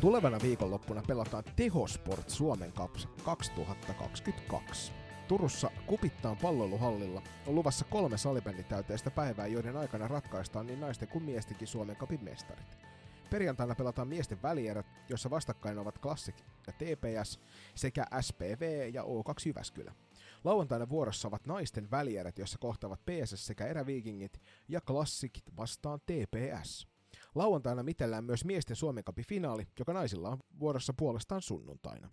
Tulevana viikonloppuna pelataan Tehosport Suomen Cups 2022. Turussa Kupittaan palloiluhallilla on luvassa kolme salibänditäyteistä päivää, joiden aikana ratkaistaan niin naisten kuin miestenkin Suomen Cupin mestarit. Perjantaina pelataan miesten välierät, jossa vastakkain ovat Classic ja TPS sekä SPV ja O2 Jyväskylä. Lauantaina vuorossa ovat naisten välierät, jossa kohtaavat PSS sekä eräviikingit ja Classicit vastaan TPS. Lauantaina mitellään myös miesten Suomen Cupin finaali, joka naisilla on vuorossa puolestaan sunnuntaina.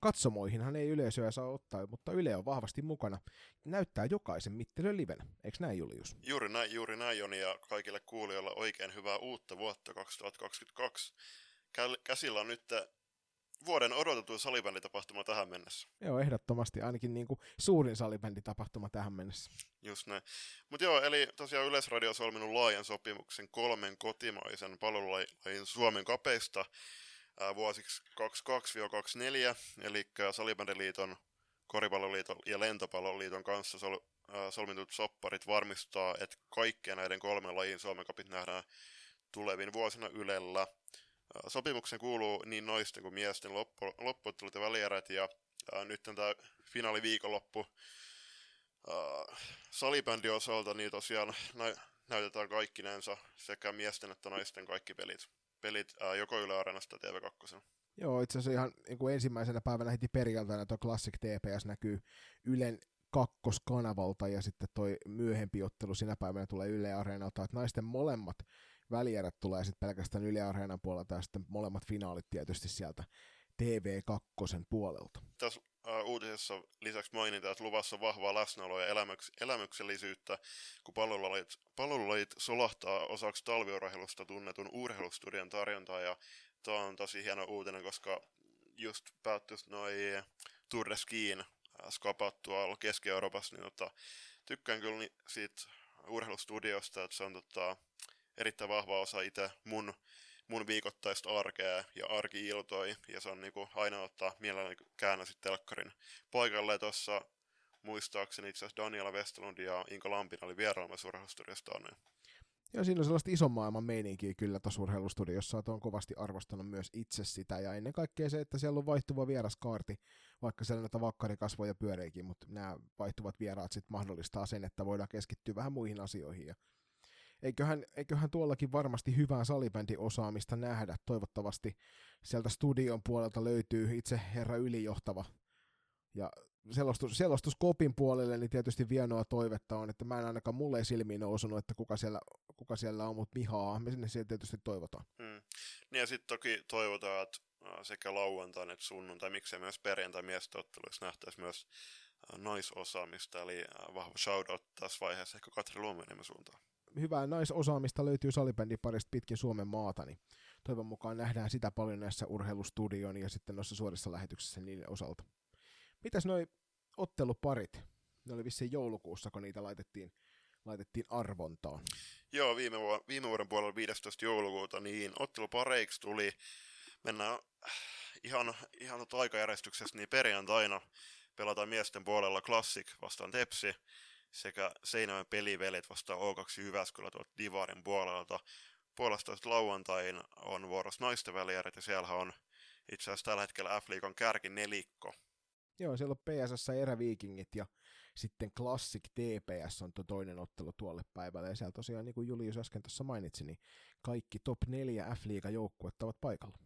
Katsomoihinhan ei yleisöä saa ottaa, mutta Yle on vahvasti mukana. Näyttää jokaisen mittelön livenä, eikö näin Julius? Juuri näin, juuri näin Joni, ja kaikille kuulijoille oikein hyvää uutta vuotta 2022. Käsillä on nyt vuoden odotettu salibänditapahtuma tähän mennessä. Joo, ehdottomasti ainakin niin kuin suurin salibänditapahtuma tähän mennessä. Just näin. Mutta joo, eli tosiaan Yleisradio on solminut laajan sopimuksen kolmen kotimaisen palvelulajin Suomen kapeista ää, vuosiksi 22-24, eli Salibändiliiton, Koripalloliiton ja Lentopalloliiton kanssa sol, ää, solmitut sopparit varmistaa, että kaikkien näiden kolmen lajin Suomen kapit nähdään tulevin vuosina Ylellä – Sopimuksen kuuluu niin naisten kuin miesten loppu, loppuottelut ja välierät, ja ää, nyt on tämä finaaliviikonloppu ää, salibändi osalta, niin tosiaan nä, näytetään kaikkinensa sekä miesten että naisten kaikki pelit, pelit ää, joko Yle Areenasta TV2. Joo, itse asiassa ihan niin kuin ensimmäisenä päivänä heti perjantaina tuo Classic TPS näkyy Ylen kakkoskanavalta ja sitten toi myöhempi ottelu sinä päivänä tulee Yle Areenalta, että naisten molemmat välierät tulee sitten pelkästään Yle Areenan puolelta ja sitten molemmat finaalit tietysti sieltä TV2 puolelta. Tässä uh, uutisessa lisäksi mainitaan, että luvassa vahvaa läsnäoloa ja elämyks- elämyksellisyyttä, kun palvelulajit, palvelulajit solahtaa osaksi talviurheilusta tunnetun urheilustudion tarjontaa ja tämä on tosi hieno uutinen, koska just päättyisi noin Tour de skapat tuolla Keski-Euroopassa, niin tota, tykkään kyllä siitä urheilustudiosta, että se on tota, erittäin vahva osa itse mun, mun viikoittaista arkea ja arki-iltoi, ja se on niinku aina ottaa mielelläni käännä sitten telkkarin paikalle. Tuossa muistaakseni itse asiassa Daniela Westlund ja Inka Lampin oli vierailemassa urheilustudiosta Niin. Joo, siinä on sellaista ison maailman meininkiä kyllä tuossa urheilustudiossa, että on kovasti arvostanut myös itse sitä, ja ennen kaikkea se, että siellä on vaihtuva vieraskaarti, vaikka siellä näitä vakkarikasvoja pyöreikin, mutta nämä vaihtuvat vieraat sitten mahdollistaa sen, että voidaan keskittyä vähän muihin asioihin, ja eiköhän, eiköhän tuollakin varmasti hyvää salibändiosaamista nähdä. Toivottavasti sieltä studion puolelta löytyy itse herra ylijohtava. Ja selostus, selostuskopin puolelle niin tietysti vienoa toivetta on, että mä en ainakaan mulle silmiin ole osunut, että kuka siellä, kuka siellä on, mutta Mihaa, me sinne siellä tietysti toivotaan. Hmm. Niin ja sitten toki toivotaan, että sekä lauantain että sunnuntai, miksei myös perjantai miestotteluissa nähtäisi myös naisosaamista, eli vahva shoutout tässä vaiheessa ehkä Katri Luomeniemen suuntaan hyvää naisosaamista löytyy salibändin parista pitkin Suomen maata, niin toivon mukaan nähdään sitä paljon näissä urheilustudion ja sitten noissa suorissa lähetyksissä niiden osalta. Mitäs noi otteluparit? Ne oli vissiin joulukuussa, kun niitä laitettiin, laitettiin arvontaan. Joo, viime, vu- viime vuoden puolella 15. joulukuuta, niin ottelupareiksi tuli, mennään ihan, ihan aikajärjestyksessä, niin perjantaina pelataan miesten puolella Classic vastaan Tepsi, sekä Seinäjoen pelivelet vastaan O2 Jyväskylä tuolta Divarin puolelta. Puolesta lauantain on vuorossa naisten välierät ja siellä on itse asiassa tällä hetkellä F-liikan kärki nelikko. Joo, siellä on PSS eräviikingit ja sitten Classic TPS on tuo toinen ottelu tuolle päivälle. Ja siellä tosiaan, niin kuin Julius äsken tuossa mainitsi, niin kaikki top 4 F-liigan joukkuetta ovat paikalla.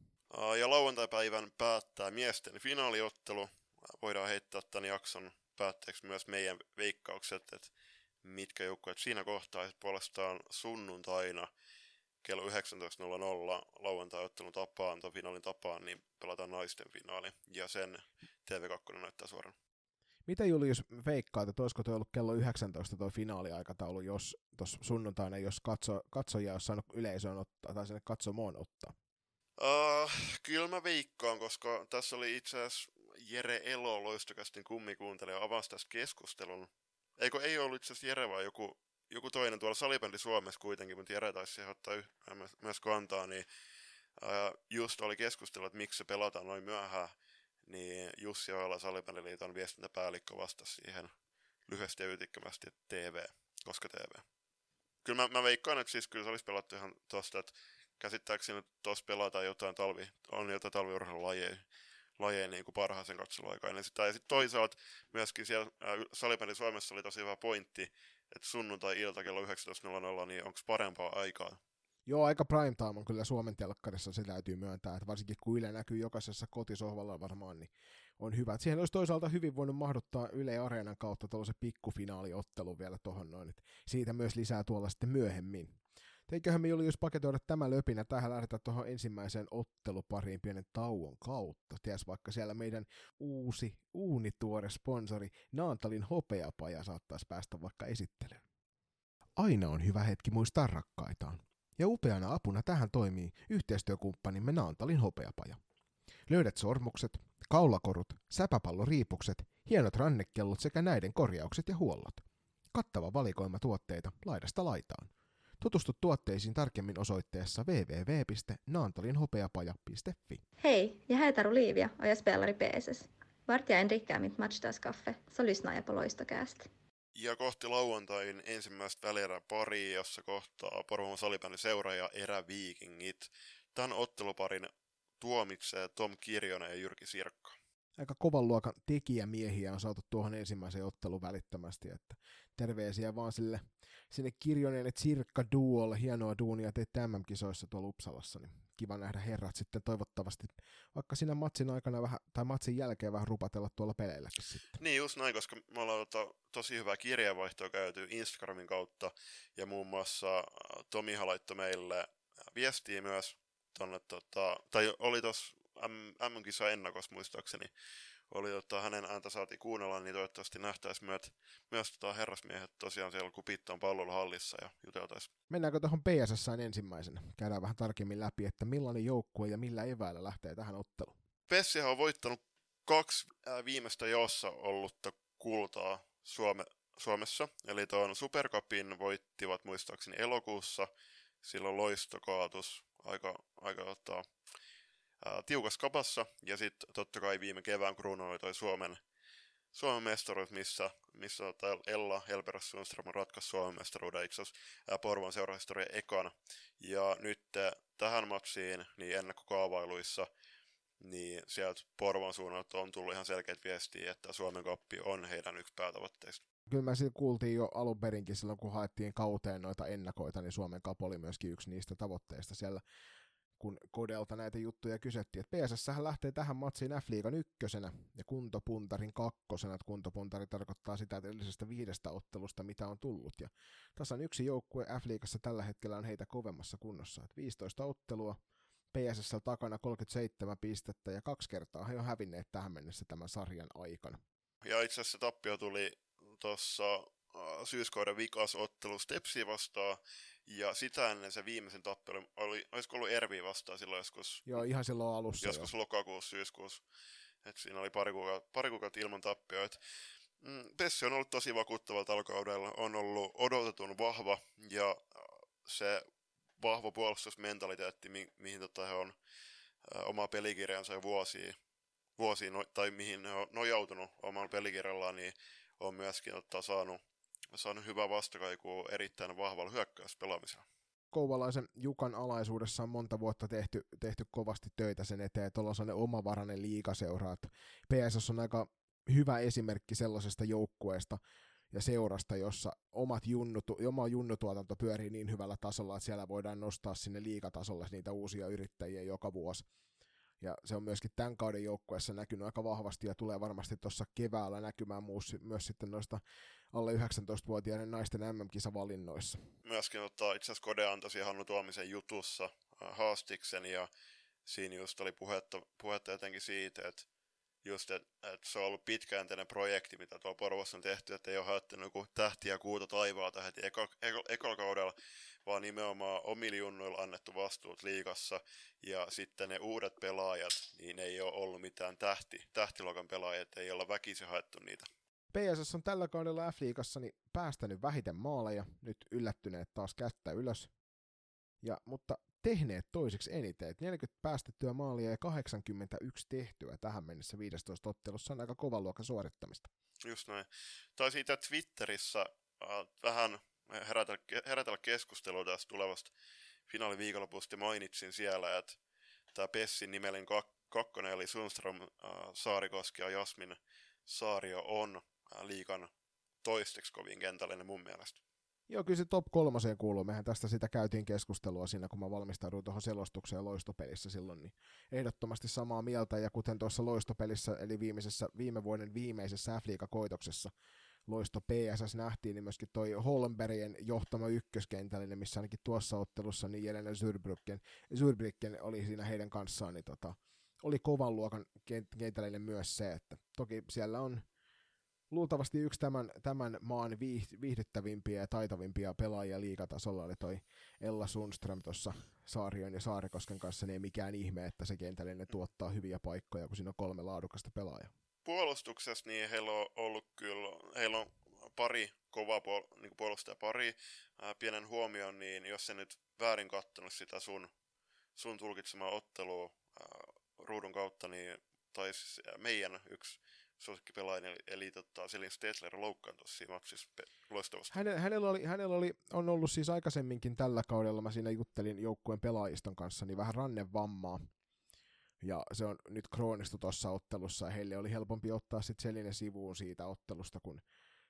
Ja lauantai-päivän päättää miesten finaaliottelu. Voidaan heittää tämän jakson päätteeksi myös meidän veikkaukset, että mitkä joukkueet siinä kohtaa puolestaan sunnuntaina kello 19.00 lauantai-ottelun tapaan, tai finaalin tapaan, niin pelataan naisten finaali, ja sen TV2 näyttää suoraan. Mitä Julius veikkaat, että olisiko tuo ollut kello 19 tuo finaaliaikataulu, jos tuossa sunnuntaina, jos katso, katsoja olisi saanut yleisöön ottaa, tai sinne katsomoon ottaa? Uh, kyllä mä veikkaan, koska tässä oli itse asiassa Jere Elo loistokästin kummikuuntelija avasi tästä keskustelun. Eikö ei ollut itse asiassa Jere vaan joku, joku toinen tuolla salibändi Suomessa kuitenkin, mutta Jere taisi siihen ottaa yh, myös kantaa, niin ää, just oli keskustelu, että miksi se pelataan noin myöhään, niin Jussi Oila salibändiliiton viestintäpäällikkö vastasi siihen lyhyesti ja ytikkämästi, että TV, koska TV. Kyllä mä, mä veikkaan, että siis kyllä se olisi pelattu ihan tosta, että käsittääkseni tuossa pelataan jotain talvi, on jotain talviurheilulajeja lajeja niin kuin parhaaseen katseluaikaan. Ja sitten toisaalta myöskin siellä äh, Suomessa oli tosi hyvä pointti, että sunnuntai-ilta kello 19.00, niin onko parempaa aikaa? Joo, aika prime time on kyllä Suomen telkkarissa, se täytyy myöntää, että varsinkin kun Yle näkyy jokaisessa kotisohvalla varmaan, niin on hyvä. Siihen olisi toisaalta hyvin voinut mahduttaa Yle Areenan kautta tuollaisen pikkufinaaliottelu vielä tuohon noin, että siitä myös lisää tuolla sitten myöhemmin. Teiköhän me jos paketoida tämä löpinä, tähän lähdetään tuohon ensimmäiseen ottelupariin pienen tauon kautta. Ties vaikka siellä meidän uusi, uunituore sponsori Naantalin hopeapaja saattaisi päästä vaikka esittelyyn. Aina on hyvä hetki muistaa rakkaitaan. Ja upeana apuna tähän toimii yhteistyökumppanimme Naantalin hopeapaja. Löydät sormukset, kaulakorut, säpäpalloriipukset, hienot rannekellot sekä näiden korjaukset ja huollot. Kattava valikoima tuotteita laidasta laitaan. Tutustu tuotteisiin tarkemmin osoitteessa www.naantalinhopeapaja.fi. Hej, jag heter Olivia och jag spelar i PSS. Vart jag än dricker mitt matchdagskaffe så lyssnar jag på. Ja kohti lauantain ensimmäistä välierää pari, jossa kohtaa Porvon salibändin seuraaja eräviikingit. Tämän otteluparin tuomitsee Tom Kirjonen ja Jyrki Sirkka. Aika kovan luokan tekijämiehiä on saatu tuohon ensimmäiseen otteluun välittömästi, että terveisiä vaan sille sinne Kirjonen että Sirkka Duolle, hienoa duunia teitte MM-kisoissa tuolla Uppsalassa, niin kiva nähdä herrat sitten toivottavasti, vaikka siinä matsin aikana vähän, tai matsin jälkeen vähän rupatella tuolla peleilläkin sitten. Niin just näin, koska me ollaan to, tosi hyvää kirjeenvaihtoa käyty Instagramin kautta, ja muun muassa äh, Tomiha laittoi meille viestiä myös tonne, tota, tai oli tuossa MM-kisa ennakossa muistaakseni, oli tota, hänen ääntä saatiin kuunnella, niin toivottavasti nähtäisi myös, myös tota herrasmiehet tosiaan siellä Kupittaan pallolohallissa ja juteltaisiin. Mennäänkö tuohon PSS ensimmäisenä? Käydään vähän tarkemmin läpi, että millainen joukkue ja millä eväillä lähtee tähän otteluun. Pessihan on voittanut kaksi viimeistä jossa ollutta kultaa Suome, Suomessa. Eli tuon Supercupin voittivat muistaakseni elokuussa. Silloin loistokaatus aika, aika ottaa ää, tiukas kapassa. Ja sitten totta kai viime kevään kruunoi toi Suomen, Suomen mestaruus, missä, missä tota Ella Helperas Sundström ratkaisi Suomen mestaruuden itse asiassa Porvon seurahistoria ekana. Ja nyt tähän matsiin niin ennakkokaavailuissa niin sieltä Porvon suunnalta on tullut ihan selkeät viestiä, että Suomen koppi on heidän yksi päätavoitteista. Kyllä me kuultiin jo alun perinkin silloin, kun haettiin kauteen noita ennakoita, niin Suomen kapo oli myöskin yksi niistä tavoitteista siellä kun Kodelta näitä juttuja kysettiin, että PSS lähtee tähän matsiin F-liigan ykkösenä ja kuntopuntarin kakkosena, että kuntopuntari tarkoittaa sitä edellisestä viidestä ottelusta, mitä on tullut, ja tasan yksi joukkue F-liigassa tällä hetkellä on heitä kovemmassa kunnossa, että 15 ottelua, PSS takana 37 pistettä ja kaksi kertaa he on hävinneet tähän mennessä tämän sarjan aikana. Ja itse asiassa tappio tuli tuossa äh, syyskauden vikasottelu Stepsi vastaan, ja sitä ennen se viimeisen tappelu oli, olisiko ollut Ervi vastaan silloin joskus? Joo, ihan silloin alussa. Joskus jo. lokakuussa, syyskuussa. Et siinä oli pari kuukautta, pari kuukautta ilman tappioita. Mm, Pessi on ollut tosi vakuuttavalla alkaudella, on ollut odotetun vahva ja äh, se vahva puolustusmentaliteetti, mi- mihin tota he on äh, oma pelikirjansa jo vuosia, vuosia no, tai mihin he on nojautunut omalla pelikirjallaan, niin on myöskin ottaa saanut saanut hyvää vastakaikua erittäin vahvalla hyökkäyspelaamisella. Kouvalaisen Jukan alaisuudessa on monta vuotta tehty, tehty kovasti töitä sen eteen, että ollaan sellainen omavarainen liikaseura. PSS on aika hyvä esimerkki sellaisesta joukkueesta ja seurasta, jossa omat junnut, oma junnutuotanto pyörii niin hyvällä tasolla, että siellä voidaan nostaa sinne liikatasolle niitä uusia yrittäjiä joka vuosi. Ja se on myöskin tämän kauden joukkueessa näkynyt aika vahvasti ja tulee varmasti tuossa keväällä näkymään myös, myös sitten noista alle 19-vuotiaiden naisten MM-kisavalinnoissa. Myöskin ottaa itse asiassa Kode antoi Hannu Tuomisen jutussa äh, haastiksen ja siinä just oli puhetta, puhetta jotenkin siitä, että just, että et se on ollut pitkäjänteinen projekti, mitä tuolla Porvossa on tehty, että ei ole haettanut joku tähtiä kuuta taivaalta heti ekalla eka, eka kaudella, vaan nimenomaan omilla junnuilla annettu vastuut liikassa, ja sitten ne uudet pelaajat, niin ei ole ollut mitään tähti, tähtilokan pelaajat, ei olla väkisin haettu niitä. PSS on tällä kaudella F-liigassa niin päästänyt vähiten maaleja, nyt yllättyneet taas kättä ylös. Ja, mutta tehneet toiseksi eniten, 40 päästettyä maalia ja 81 tehtyä tähän mennessä 15 ottelussa on aika kova luokan suorittamista. Just näin. Tai siitä Twitterissä äh, vähän herätellä, herätellä keskustelua tästä tulevasta finaaliviikonlopusta mainitsin siellä, että tämä Pessin nimellinen kak- kakkonen, eli Sundström, äh, Saarikoski ja Jasmin Saario on äh, liikan toisteksi kovin kentällinen mun mielestä. Joo, kyllä se top kolmoseen kuuluu. Mehän tästä sitä käytiin keskustelua siinä, kun mä valmistauduin tuohon selostukseen loistopelissä silloin, niin ehdottomasti samaa mieltä. Ja kuten tuossa loistopelissä, eli viimeisessä, viime vuoden viimeisessä f koitoksessa loisto PSS nähtiin, niin myöskin toi Holmbergien johtama ykköskentällinen, missä ainakin tuossa ottelussa niin Jelena Zurbrücken, Zurbrücken oli siinä heidän kanssaan, niin tota, oli kovan luokan kentällinen myös se, että toki siellä on luultavasti yksi tämän, tämän maan viihdyttävimpiä ja taitavimpia pelaajia liikatasolla oli toi Ella Sundström tuossa Saarion ja Saarikosken kanssa, niin ei mikään ihme, että se kentällinen tuottaa hyviä paikkoja, kun siinä on kolme laadukasta pelaajaa. Puolustuksessa niin heillä on ollut kyllä, heillä on pari kovaa puol- niin puolustaja pari. Ää, pienen huomioon, niin jos se nyt väärin kattonut sitä sun, sun tulkitsemaa ottelua ää, ruudun kautta, niin taisi meidän yksi suosikkipelaaja, eli, eli tota, Selin Stetler loukkaantui siinä matsissa loistavasti. Hänellä, hänellä, oli, hänellä oli, on ollut siis aikaisemminkin tällä kaudella, mä siinä juttelin joukkueen pelaajiston kanssa, niin vähän rannevammaa. Ja se on nyt kroonistu tuossa ottelussa, ja heille oli helpompi ottaa sitten Selinen sivuun siitä ottelusta, kun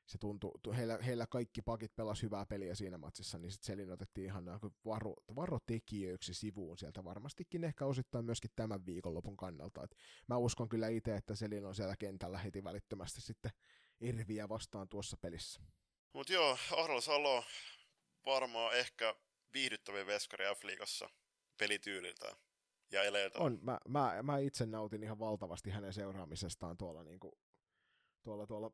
se tuntui, heillä, heillä kaikki pakit pelas hyvää peliä siinä matsissa, niin sitten Selin otettiin ihan varo, varotekijöiksi sivuun sieltä varmastikin ehkä osittain myöskin tämän viikonlopun kannalta. Et mä uskon kyllä itse, että Selin on siellä kentällä heti välittömästi sitten Irviä vastaan tuossa pelissä. Mutta joo, Ahdal Salo varmaan ehkä viihdyttävin veskari F-liigassa pelityyliltä ja eleiltä. On, mä, mä, mä, itse nautin ihan valtavasti hänen seuraamisestaan tuolla, niin kuin, tuolla, tuolla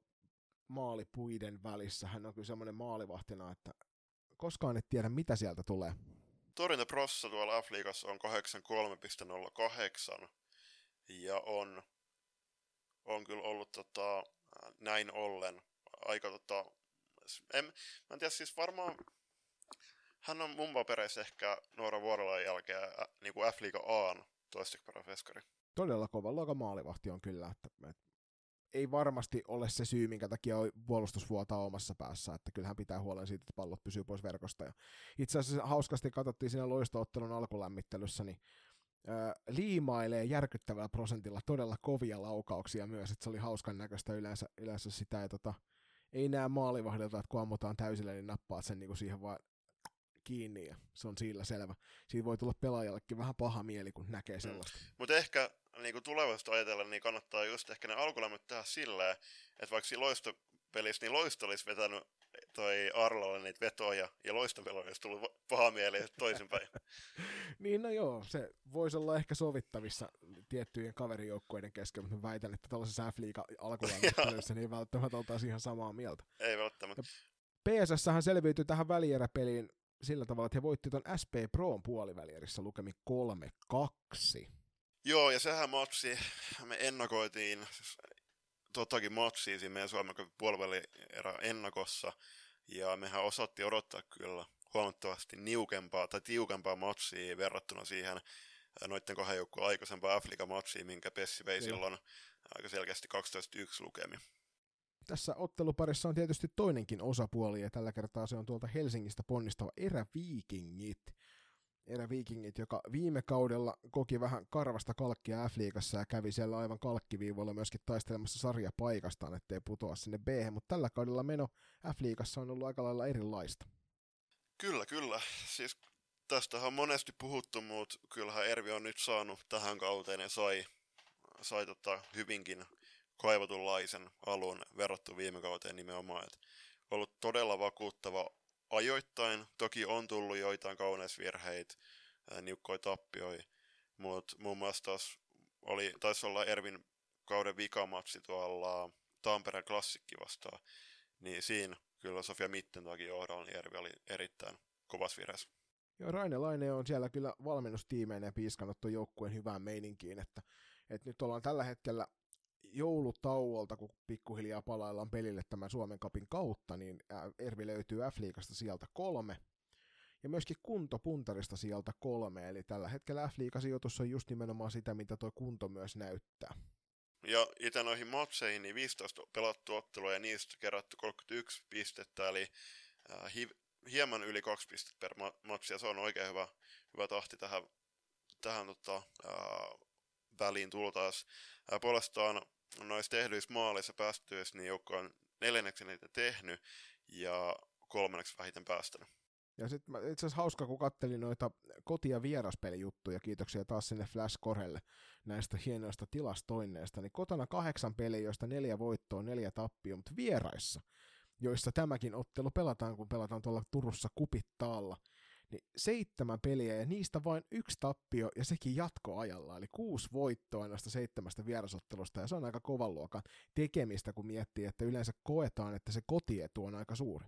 maalipuiden välissä. Hän on kyllä semmoinen maalivahtina, että koskaan et tiedä, mitä sieltä tulee. Prossa tuolla F-liigassa on 83,08 ja on, on kyllä ollut tota, näin ollen aika tota, en, mä en tiedä, siis varmaan hän on mun papereissa ehkä Noora Vuorolan jälkeen ä, niin kuin F-liiga Aan toiseksi veskari. Todella kova luokan maalivahti on kyllä, että, että ei varmasti ole se syy, minkä takia puolustus vuotaa omassa päässä, että kyllähän pitää huolen siitä, että pallot pysyy pois verkosta. Ja itse asiassa hauskasti katsottiin siinä loistoottelun alkulämmittelyssä, niin liimailee järkyttävällä prosentilla todella kovia laukauksia myös, että se oli hauskan näköistä yleensä, yleensä sitä, ja tota, ei näe maalivahdilta, että kun ammutaan täysille, niin nappaat sen niin kuin siihen vaan kiinni ja se on sillä selvä. Siitä voi tulla pelaajallekin vähän paha mieli, kun näkee mm. sellaista. Mm. Mutta ehkä niin kuin tulevaisuutta ajatellen, niin kannattaa just ehkä ne alkulämmöt tehdä silleen, että vaikka siinä loistopelissä, niin loisto olisi vetänyt toi Arlalle niitä vetoja, ja loistopeli olisi tullut paha mieli toisinpäin. niin no joo, se voisi olla ehkä sovittavissa tiettyjen kaverijoukkueiden kesken, mutta väitän, että tällaisessa F-liiga alkulämmössä niin välttämättä oltaisiin ihan samaa mieltä. Ei välttämättä. PSS hän selviytyi tähän välieräpeliin sillä tavalla, että he voitti tuon SP Proon puolivälierissä lukemi 3-2. Joo, ja sehän matsi, me ennakoitiin siis, totakin matsia siinä meidän Suomen puolivälierä ennakossa, ja mehän osattiin odottaa kyllä huomattavasti niukempaa tai tiukempaa matsia verrattuna siihen noiden kahden joukkueen aikaisempaa f matsiin minkä Pessi vei silloin aika selkeästi 12-1 lukemi. Tässä otteluparissa on tietysti toinenkin osapuoli, ja tällä kertaa se on tuolta Helsingistä ponnistava eräviikingit. Eräviikingit, joka viime kaudella koki vähän karvasta kalkkia F-liigassa ja kävi siellä aivan kalkkiviivoilla myöskin taistelemassa sarjapaikastaan, ettei putoa sinne b mutta tällä kaudella meno F-liigassa on ollut aika lailla erilaista. Kyllä, kyllä. Siis tästähän on monesti puhuttu, mutta kyllähän Ervi on nyt saanut tähän kauteen ja sai, sai tota hyvinkin kaivatunlaisen alun verrattu viime kauteen nimenomaan. Et ollut todella vakuuttava ajoittain. Toki on tullut joitain kauneisvirheitä, niukkoja tappioita, mutta muun muassa taas oli, taisi olla Ervin kauden vikamatsi tuolla Tampereen klassikki vastaan, niin siinä kyllä Sofia Mittentagin johdolla niin Ervi oli erittäin kovas virheessä. Joo, Raine Laine on siellä kyllä valmennustiimeineen piiskannut tuon joukkueen hyvään meininkiin, että, että nyt ollaan tällä hetkellä joulutauolta, kun pikkuhiljaa palaillaan pelille tämän Suomen kapin kautta, niin Ervi löytyy F-liigasta sieltä kolme. Ja myöskin kuntopuntarista sieltä kolme, eli tällä hetkellä F-liigasijoitus on just nimenomaan sitä, mitä tuo kunto myös näyttää. Ja itse noihin matseihin, niin 15 pelattu ottelua ja niistä kerätty 31 pistettä, eli hiv- hieman yli kaksi pistettä per matsi, ja se on oikein hyvä, hyvä tahti tähän, tähän tota, väliin tultaas. Puolestaan noissa tehdyissä maalissa päästyissä, niin joukko on neljänneksi niitä tehnyt, ja kolmanneksi vähiten päästänyt. Ja sitten itse asiassa hauska, kun kattelin noita koti- ja vieraspelijuttuja, kiitoksia taas sinne Flash Korelle näistä hienoista tilastoinneista, niin kotona kahdeksan peliä, joista neljä voittoa, neljä tappia, mutta vieraissa, joissa tämäkin ottelu pelataan, kun pelataan tuolla Turussa kupittaalla, niin seitsemän peliä ja niistä vain yksi tappio ja sekin jatkoajalla, eli kuusi voittoa näistä seitsemästä vierasottelusta ja se on aika kovan luokan tekemistä, kun miettii, että yleensä koetaan, että se kotietu on aika suuri.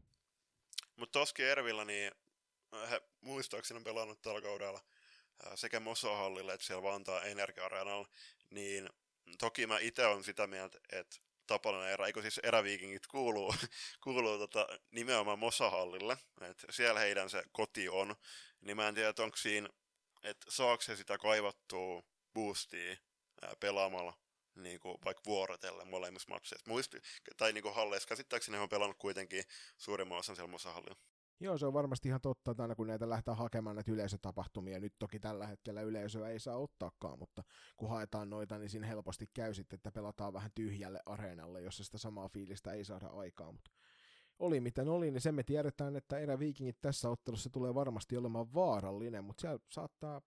Mutta Toski Ervillä, niin he muistaakseni on pelannut tällä kaudella sekä Mosohallille että siellä Vantaa energia niin toki mä itse olen sitä mieltä, että Tapalan erä, eikö siis eräviikingit kuuluu, kuuluu tota, nimenomaan Mosahallille, että siellä heidän se koti on, niin mä en tiedä, onko siinä, että saako se sitä kaivattua boostia ää, pelaamalla niin kuin vaikka vuorotellen molemmissa matseissa. Muisti, tai niin kuin halleissa käsittääkseni he on pelannut kuitenkin suurimman osan siellä Mosahallilla. Joo, se on varmasti ihan totta, että aina kun näitä lähtee hakemaan näitä yleisötapahtumia, nyt toki tällä hetkellä yleisöä ei saa ottaakaan, mutta kun haetaan noita, niin siinä helposti käy sitten, että pelataan vähän tyhjälle areenalle, jossa sitä samaa fiilistä ei saada aikaa, mutta oli miten oli, niin sen me tiedetään, että eräviikingit tässä ottelussa tulee varmasti olemaan vaarallinen, mutta siellä saattaa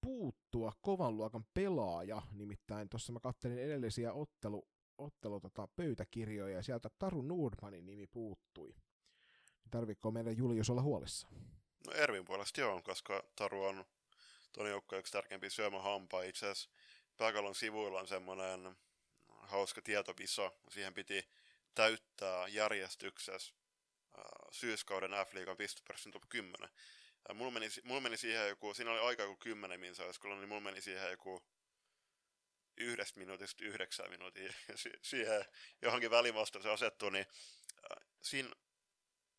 puuttua kovan luokan pelaaja, nimittäin tuossa mä kattelin edellisiä ottelu, ottelu tota, pöytäkirjoja ja sieltä Taru Nordmanin nimi puuttui. Tarvitko meidän Julius olla huolissa? No Ervin puolesta joo, koska Taru on tuon joukkojen yksi tärkeimpiä syömähampaa. Itse asiassa pääkallon sivuilla on semmoinen hauska tietopisa. Siihen piti täyttää järjestyksessä syyskauden F-liigan pistepörssin top 10. Ja mulla, meni, mulla meni siihen joku, siinä oli aika joku 10 minsa, niin mulla meni siihen joku yhdestä minuutista yhdeksän minuutin siihen johonkin välimasta se asettuu, niin siinä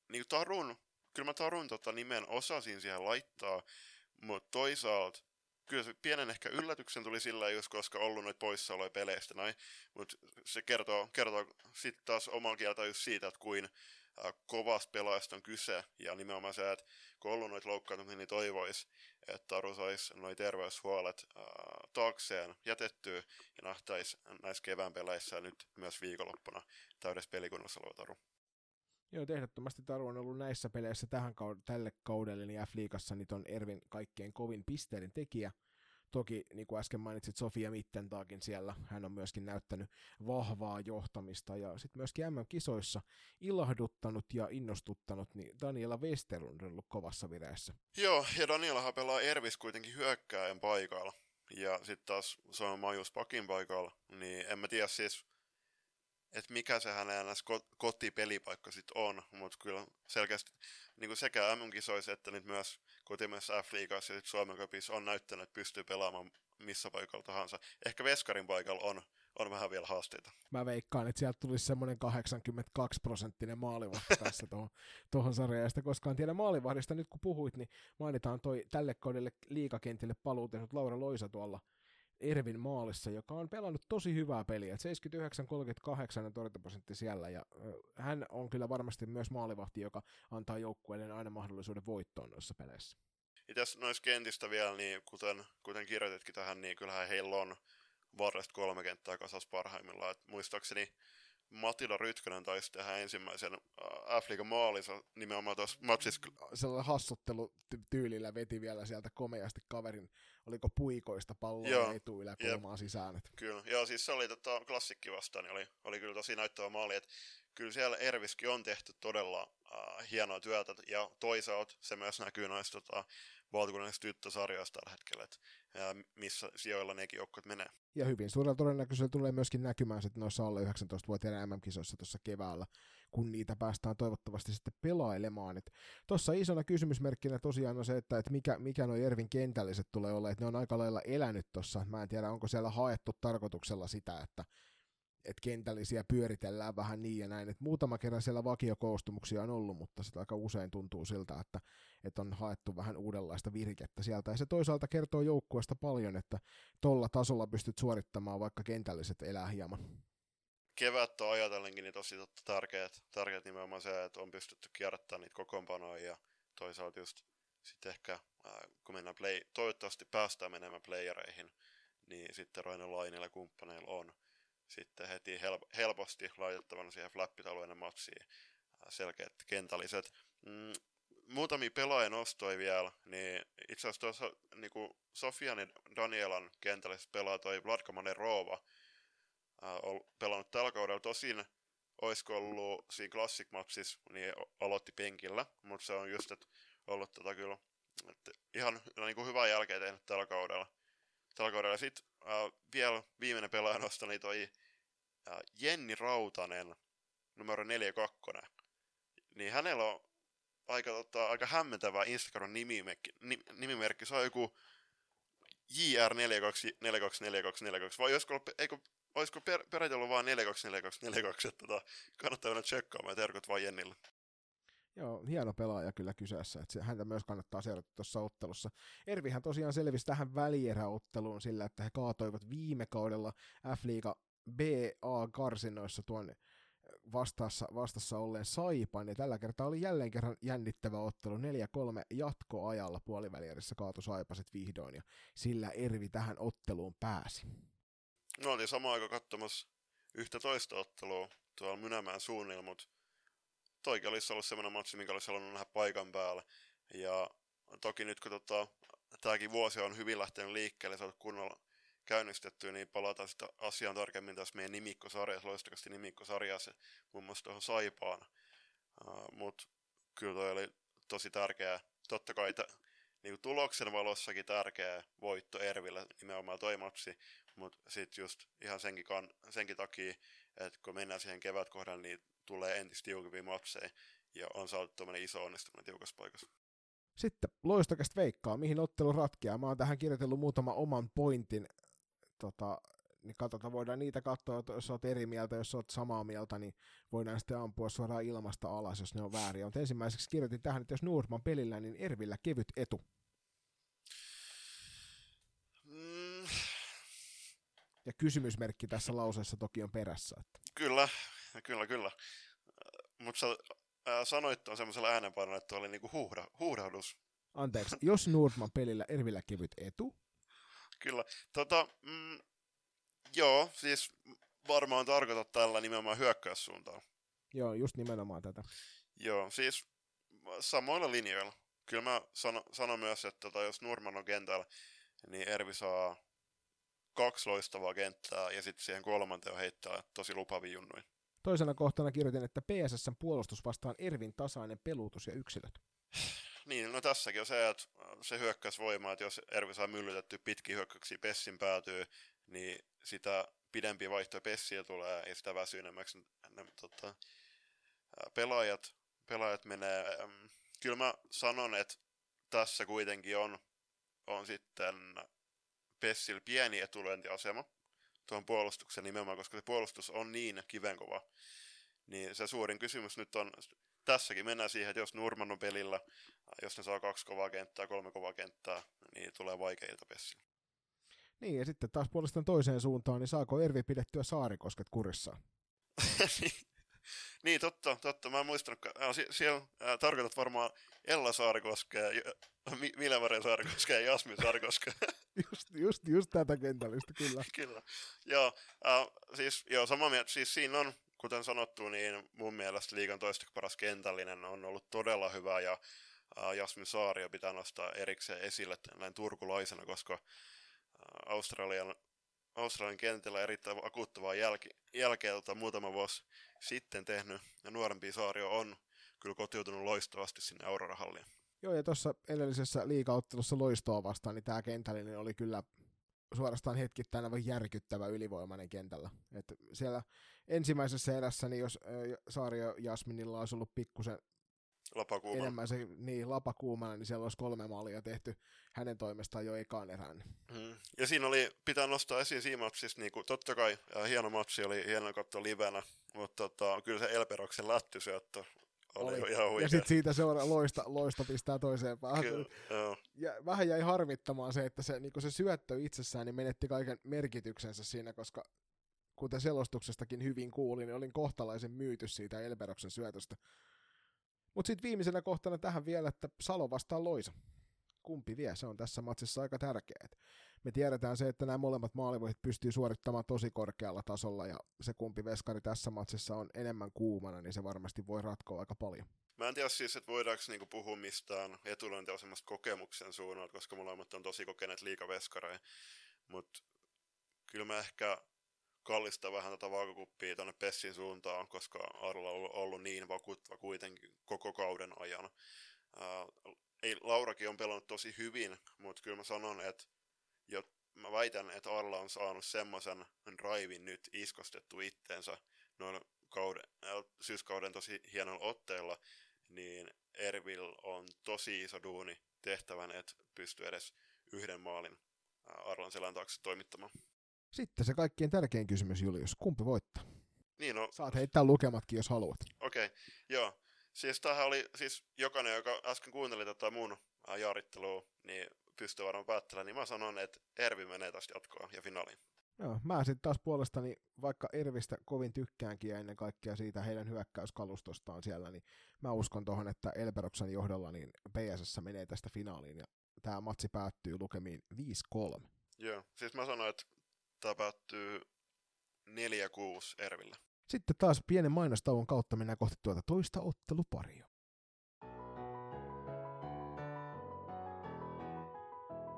niin Tarun, kyllä mä Tarun tota nimen osasin siihen laittaa, mutta toisaalta kyllä se pienen ehkä yllätyksen tuli sillä just koska ollut noita poissaoloja peleistä näin, mutta se kertoo, kertoo sitten taas oman kieltä just siitä, että kuin äh, kovasta pelaajasta on kyse, ja nimenomaan se, että kun ollut noita loukkaantumisia, niin toivoisi, että Taru saisi noin terveyshuolet äh, taakseen jätettyä, ja nähtäisi näissä kevään peleissä nyt myös viikonloppuna täydessä pelikunnassa oleva Taru. Joo, ehdottomasti Taru on ollut näissä peleissä tähän tälle kaudelle, niin F-liigassa niin on Ervin kaikkein kovin pisteiden tekijä. Toki, niin kuin äsken mainitsit, Sofia Mittentaakin siellä, hän on myöskin näyttänyt vahvaa johtamista ja sitten myöskin MM-kisoissa ilahduttanut ja innostuttanut, niin Daniela Westerlund on ollut kovassa vireessä. Joo, ja Danielahan pelaa Ervis kuitenkin hyökkääjän paikalla ja sitten taas se on Majus Pakin paikalla, niin en mä tiedä siis, että mikä se hänen kotipelipaikka sitten on, mutta kyllä selkeästi niin kuin sekä MM-kisoissa että nyt myös kotimaisessa F-liigassa ja Suomen Cupissa on näyttänyt, että pystyy pelaamaan missä paikalla tahansa. Ehkä Veskarin paikalla on, on vähän vielä haasteita. Mä veikkaan, että sieltä tulisi semmoinen 82 prosenttinen maalivahti tässä tuohon, tuohon sarjaan. Ja sitä koskaan tiedä maalivahdista, nyt kun puhuit, niin mainitaan toi tälle kaudelle liikakentille paluu Laura Loisa tuolla Ervin maalissa, joka on pelannut tosi hyvää peliä. 79-38 on torjuntaprosentti siellä, ja hän on kyllä varmasti myös maalivahti, joka antaa joukkueiden aina mahdollisuuden voittoon noissa peleissä. Itse noissa kentistä vielä, niin kuten, kuten kirjoititkin tähän, niin kyllähän heillä on varresta kolme kenttää kasas parhaimmillaan. Et muistaakseni Matila Rytkönen taisi tehdä ensimmäisen äh, f maalinsa nimenomaan tuossa matsissa. Sellainen hassuttelu tyylillä veti vielä sieltä komeasti kaverin, oliko puikoista palloa etuillä kulmaa sisään. Että. Kyllä, joo siis se oli tota, klassikki vastaan, niin oli, oli kyllä tosi näyttävä maali, että kyllä siellä Erviski on tehty todella äh, hienoa työtä, ja toisaalta se myös näkyy näissä tota, valtakunnallisessa tyttösarjoissa tällä hetkellä, että missä sijoilla nekin joukkueet menee. Ja hyvin suurella todennäköisyydellä tulee myöskin näkymään sitten noissa alle 19-vuotiaiden MM-kisoissa tuossa keväällä, kun niitä päästään toivottavasti sitten pelailemaan. Tuossa isona kysymysmerkkinä tosiaan on se, että, että mikä, mikä nuo Ervin kentälliset tulee olla, että ne on aika lailla elänyt tuossa. Mä en tiedä, onko siellä haettu tarkoituksella sitä, että että kentällisiä pyöritellään vähän niin ja näin. Et muutama kerran siellä vakiokoostumuksia on ollut, mutta sitä aika usein tuntuu siltä, että, että on haettu vähän uudenlaista virkettä sieltä. Ja se toisaalta kertoo joukkueesta paljon, että tuolla tasolla pystyt suorittamaan, vaikka kentälliset elää hieman. kevättä ajatellenkin niin tosi tärkeät, tärkeät nimenomaan se, että on pystytty kierrättämään niitä kokoonpanoja ja toisaalta just sitten ehkä, ää, kun mennään play, toivottavasti päästään menemään playereihin, niin sitten Rainen Lainilla kumppaneilla on sitten heti help- helposti laitettavana siihen flappitalueen matsiin selkeät kentälliset. Mm, muutamia pelaajia nostoi vielä, niin itse asiassa tuossa niin Sofian ja Danielan kentälliset pelaa toi Vladka Manerova, on pelannut tällä kaudella. Tosin olisiko ollut siinä Classic Mapsissa, niin aloitti penkillä, mutta se on just, että ollut tota kyllä että ihan niin kuin hyvää jälkeä tehnyt tällä kaudella. Tällä kaudella. Sitten äh, vielä viimeinen pelaaja nostoi, niin toi äh, Jenni Rautanen, numero 42. Niin hänellä on aika, tota, aika hämmentävä Instagram nimimerkki, nimimerkki. Se on joku JR424242, vai olisiko, eikö, olisiko per, peräti ollut vaan 424242, että tota, kannattaa mennä tsekkaamaan terkut vaan Jennille. Joo, hieno pelaaja kyllä kyseessä, että häntä myös kannattaa seurata tuossa ottelussa. Ervihän tosiaan selvisi tähän välieräotteluun sillä, että he kaatoivat viime kaudella F-liiga BA-karsinoissa tuon vastassa, vastassa olleen Saipan, ja tällä kertaa oli jälleen kerran jännittävä ottelu, 4-3 jatkoajalla puolivälierissä kaatu Saipaset vihdoin, ja sillä Ervi tähän otteluun pääsi. No oltiin samaan aikaan katsomassa yhtä toista ottelua tuolla Mynämään suunnilla, mutta toikin olisi ollut semmoinen matsi, mikä olisi halunnut nähdä paikan päällä. Ja toki nyt kun tota, tämäkin vuosi on hyvin lähtenyt liikkeelle, saatu kunnolla käynnistetty, niin palataan sitä asiaan tarkemmin tässä meidän nimikkosarjassa, loistakasti nimikkosarjassa, muun muassa tuohon Saipaan. Uh, Mutta kyllä toi oli tosi tärkeää. Totta kai t- niin tuloksen valossakin tärkeä voitto Erville nimenomaan toi matsi, mutta sitten just ihan senkin, kan, senkin takia, että kun mennään siihen kevätkohdan, niin tulee entistä tiukempia matseja ja on saatu tuommoinen iso onnistuminen tiukassa paikassa. Sitten loistakästä veikkaa, mihin ottelu ratkeaa. Mä oon tähän kirjoitellut muutama oman pointin tota, niin katsotaan, voidaan niitä katsoa, jos olet eri mieltä, jos olet samaa mieltä, niin voidaan sitten ampua suoraan ilmasta alas, jos ne on vääriä. Mutta ensimmäiseksi kirjoitin tähän, että jos Nordman pelillä, niin Ervillä kevyt etu. Mm. Ja kysymysmerkki tässä lauseessa toki on perässä. Että. Kyllä, kyllä, kyllä. Mutta sä äh, sanoit tuon semmoisella äänenpainolla, että oli niinku huuhda, huuhdahdus. Anteeksi, jos Nordman pelillä Ervillä kevyt etu, Kyllä. Tota, mm, joo, siis varmaan tarkoitat tällä nimenomaan hyökkäyssuuntaan. Joo, just nimenomaan tätä. Joo, siis samoilla linjoilla. Kyllä mä sano, sanon myös, että tota, jos Nurman on kentällä, niin Ervi saa kaksi loistavaa kenttää ja sitten siihen kolmanteen heittää tosi lupavia junnuja. Toisena kohtana kirjoitin, että PSSn puolustus vastaan Ervin tasainen pelutus ja yksilöt. Niin, no tässäkin on se, että se hyökkäysvoima, että jos Ervi saa myllytetty pitki hyökkäyksiä Pessin päätyy, niin sitä pidempi vaihtoja Pessiä tulee ja sitä väsyynemmäksi ne, tota, pelaajat, pelaajat menee. Kyllä mä sanon, että tässä kuitenkin on, on sitten Pessillä pieni etulyöntiasema tuon puolustuksen nimenomaan, koska se puolustus on niin kivenkova. Niin se suurin kysymys nyt on tässäkin mennään siihen, että jos Nurman on pelillä, jos ne saa kaksi kovaa kenttää, kolme kovaa kenttää, niin tulee vaikeita pessiä. Niin, ja sitten taas puolestaan toiseen suuntaan, niin saako Ervi pidettyä saarikosket kurissa? niin, totta, totta. Mä en muistanut, äh, sie- siellä äh, tarkoitat varmaan Ella Saarikoskea, Mi- Milevaren Saarikoskea ja Jasmin Saarikoskea. just, just, just tätä kentällistä, kyllä. kyllä. Joo, äh, siis, joo, sama mieltä. Siis siinä on kuten sanottu, niin mun mielestä liigan toista paras kentällinen on ollut todella hyvä ja äh, Jasmin Saario pitää nostaa erikseen esille näin turkulaisena, koska äh, Australian, Australian kentällä erittäin akuuttavaa jälki, jälkeä tota, muutama vuosi sitten tehnyt ja nuorempi Saario on kyllä kotiutunut loistavasti sinne Aurora-halliin. Joo, ja tuossa edellisessä liigaottelussa loistoa vastaan, niin tämä kentällinen oli kyllä suorastaan hetkittäin aivan järkyttävä ylivoimainen kentällä. Et siellä ensimmäisessä erässä, niin jos Saario Jasminilla olisi ollut pikkusen Lapakuumana. enemmän se niin, lapakuumana, niin siellä olisi kolme maalia tehty hänen toimestaan jo ekaan erään. Mm. Ja siinä oli, pitää nostaa esiin siinä matsissa, niin kuin, totta kai ja hieno matsi oli hieno katsoa livenä, mutta tota, kyllä se Elperoksen lättysyöttö oli, oli. ihan huikea. Ja sitten siitä seuraa loista, loista pistää toiseen päähän. Kyllä, ja vähän jäi harmittamaan se, että se, niin se syöttö itsessään niin menetti kaiken merkityksensä siinä, koska kuten selostuksestakin hyvin kuulin, niin olin kohtalaisen myyty siitä Elberoksen syötöstä. Mutta sitten viimeisenä kohtana tähän vielä, että Salo vastaa Loisa. Kumpi vie? Se on tässä matsissa aika tärkeää. Me tiedetään se, että nämä molemmat maalivoitit pystyy suorittamaan tosi korkealla tasolla, ja se kumpi veskari tässä matsissa on enemmän kuumana, niin se varmasti voi ratkoa aika paljon. Mä en tiedä siis, että voidaanko niinku puhua mistään etulyöntiasemasta kokemuksen suunnalta, koska molemmat on tosi kokeneet liikaveskareja. Mutta kyllä mä ehkä kallistaa vähän tätä vaakakuppia tuonne Pessin suuntaan, koska Arla on ollut niin vakuuttava kuitenkin koko kauden ajan. Uh, ei, Laurakin on pelannut tosi hyvin, mutta kyllä mä sanon, että jo, mä väitän, että Arla on saanut semmoisen drivin nyt iskostettu itteensä noilla kauden, äh, syyskauden tosi hienolla otteella, niin Ervil on tosi iso duuni tehtävän, että pystyy edes yhden maalin Arlan selän taakse toimittamaan. Sitten se kaikkien tärkein kysymys, Julius. Kumpi voittaa? Niin, no, Saat heittää lukematkin, jos haluat. Okei, okay, joo. Siis tämähän oli, siis jokainen, joka äsken kuunteli tätä mun jaarittelua, niin pystyy varmaan päättelemään, niin mä sanon, että Ervi menee tästä jatkoon ja finaaliin. Joo, mä sitten taas puolestani, vaikka Ervistä kovin tykkäänkin ja ennen kaikkea siitä heidän hyökkäyskalustostaan siellä, niin mä uskon tuohon, että Elberoksen johdolla niin PSS menee tästä finaaliin ja tämä matsi päättyy lukemiin 5-3. Joo, siis mä sanoin, että tämä päättyy 4-6 Ervillä. Sitten taas pienen mainostauon kautta mennään kohti tuota toista otteluparia.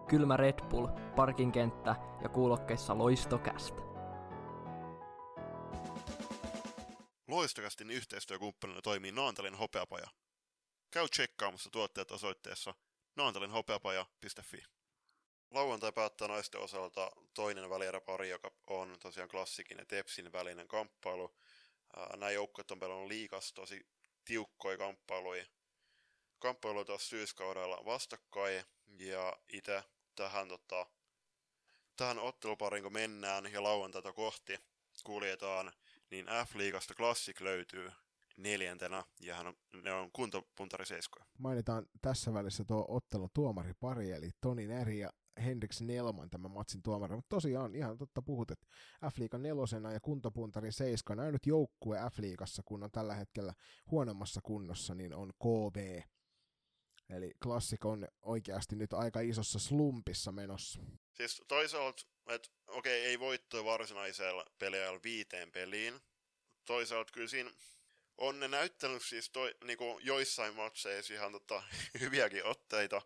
Kylmä Red Bull, parkinkenttä ja kuulokkeissa loistokästä. Loistokästin yhteistyökumppanina toimii Naantalin hopeapaja. Käy tsekkaamassa tuotteet osoitteessa naantalinhopeapaja.fi. Lauantai päättää naisten osalta toinen välieräpari, joka on tosiaan klassikin ja Tepsin välinen kamppailu. Nämä joukkueet on pelannut liikas tosi tiukkoja kamppailuja. Kamppailu taas syyskaudella vastakkain ja itse tähän, tota, tähän ottelupariin kun mennään ja lauantaita kohti kuljetaan, niin F-liigasta Classic löytyy neljäntenä, ja hän on, ne on kuntopuntari seiskoja. Mainitaan tässä välissä tuo ottelun tuomaripari, eli Toni Näri ja Hendrix Nelman tämä matsin tuomari. Mutta tosiaan ihan totta puhut, että F-liigan nelosena ja kuntopuntarin seiskana ainut joukkue F-liigassa, kun on tällä hetkellä huonommassa kunnossa, niin on KV. Eli klassik on oikeasti nyt aika isossa slumpissa menossa. Siis toisaalta, että okei, okay, ei voittoa varsinaisella peliajalla viiteen peliin. Toisaalta kyllä siinä on ne näyttänyt siis toi, niinku joissain matseissa ihan tota, hyviäkin otteita.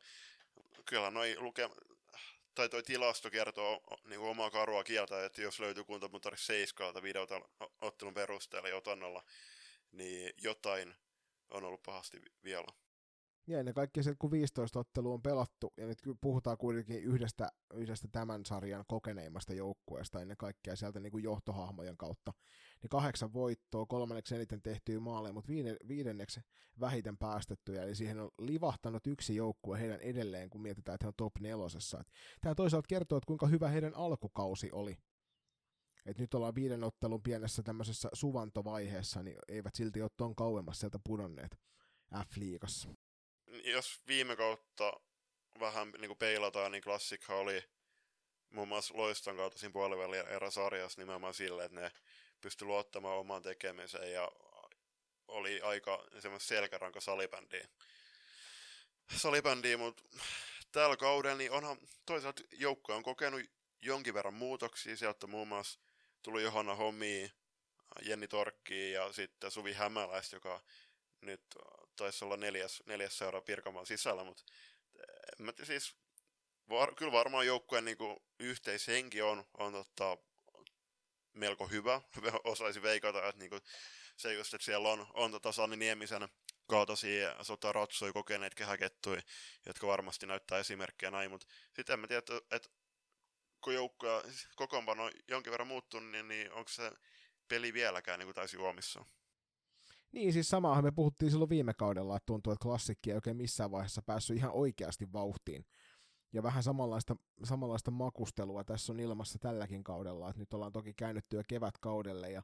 Kyllä noi luke, tai toi tilasto kertoo niinku omaa karua kieltä, että jos löytyy kuntapuntari seiskaalta videota ottelun perusteella ja otannalla, niin jotain on ollut pahasti vielä. Ja ennen kaikkea se, kun 15 ottelu on pelattu, ja nyt puhutaan kuitenkin yhdestä, yhdestä tämän sarjan kokeneimmasta joukkueesta ennen kaikkea sieltä niin kuin johtohahmojen kautta, niin kahdeksan voittoa, kolmanneksi eniten tehtyä maaleja, mutta viidenneksi vähiten päästettyjä, eli siihen on livahtanut yksi joukkue heidän edelleen, kun mietitään, että he on top nelosessa. Tämä toisaalta kertoo, että kuinka hyvä heidän alkukausi oli. Et nyt ollaan viiden ottelun pienessä tämmöisessä suvantovaiheessa, niin eivät silti ole tuon kauemmas sieltä pudonneet F-liigassa jos viime kautta vähän niin kuin peilataan, niin klassikha oli muun muassa Loiston kautta siinä puolivälin eräsarjassa nimenomaan sille, että ne pystyi luottamaan omaan tekemiseen ja oli aika semmoista selkäranka salibändiä. Salibändiä, mutta tällä kaudella niin onhan toisaalta joukko on kokenut jonkin verran muutoksia. Sieltä muun muassa tuli Johanna Homi, Jenni Torkki ja sitten Suvi Hämäläistä, joka nyt taisi olla neljäs, neljäs seura Pirkanmaan sisällä, mutta mä siis var, kyllä varmaan joukkueen niin yhteishenki on, on totta, melko hyvä. Osaisi veikata, että niin kuin, se just, että siellä on, on tota Sanni Niemisen kaltaisia sota ratsoi kokeneet kehäkettuja, jotka varmasti näyttää esimerkkejä näin, mutta sitten en mä tiedä, että, että kun joukkoja kokoonpano on jonkin verran muuttunut, niin, niin onko se peli vieläkään niin kuin täysin juomissa? Niin, siis samaahan me puhuttiin silloin viime kaudella, että tuntuu, että klassikki ei oikein missään vaiheessa päässyt ihan oikeasti vauhtiin. Ja vähän samanlaista, samanlaista makustelua tässä on ilmassa tälläkin kaudella, että nyt ollaan toki käynyt jo kevätkaudelle ja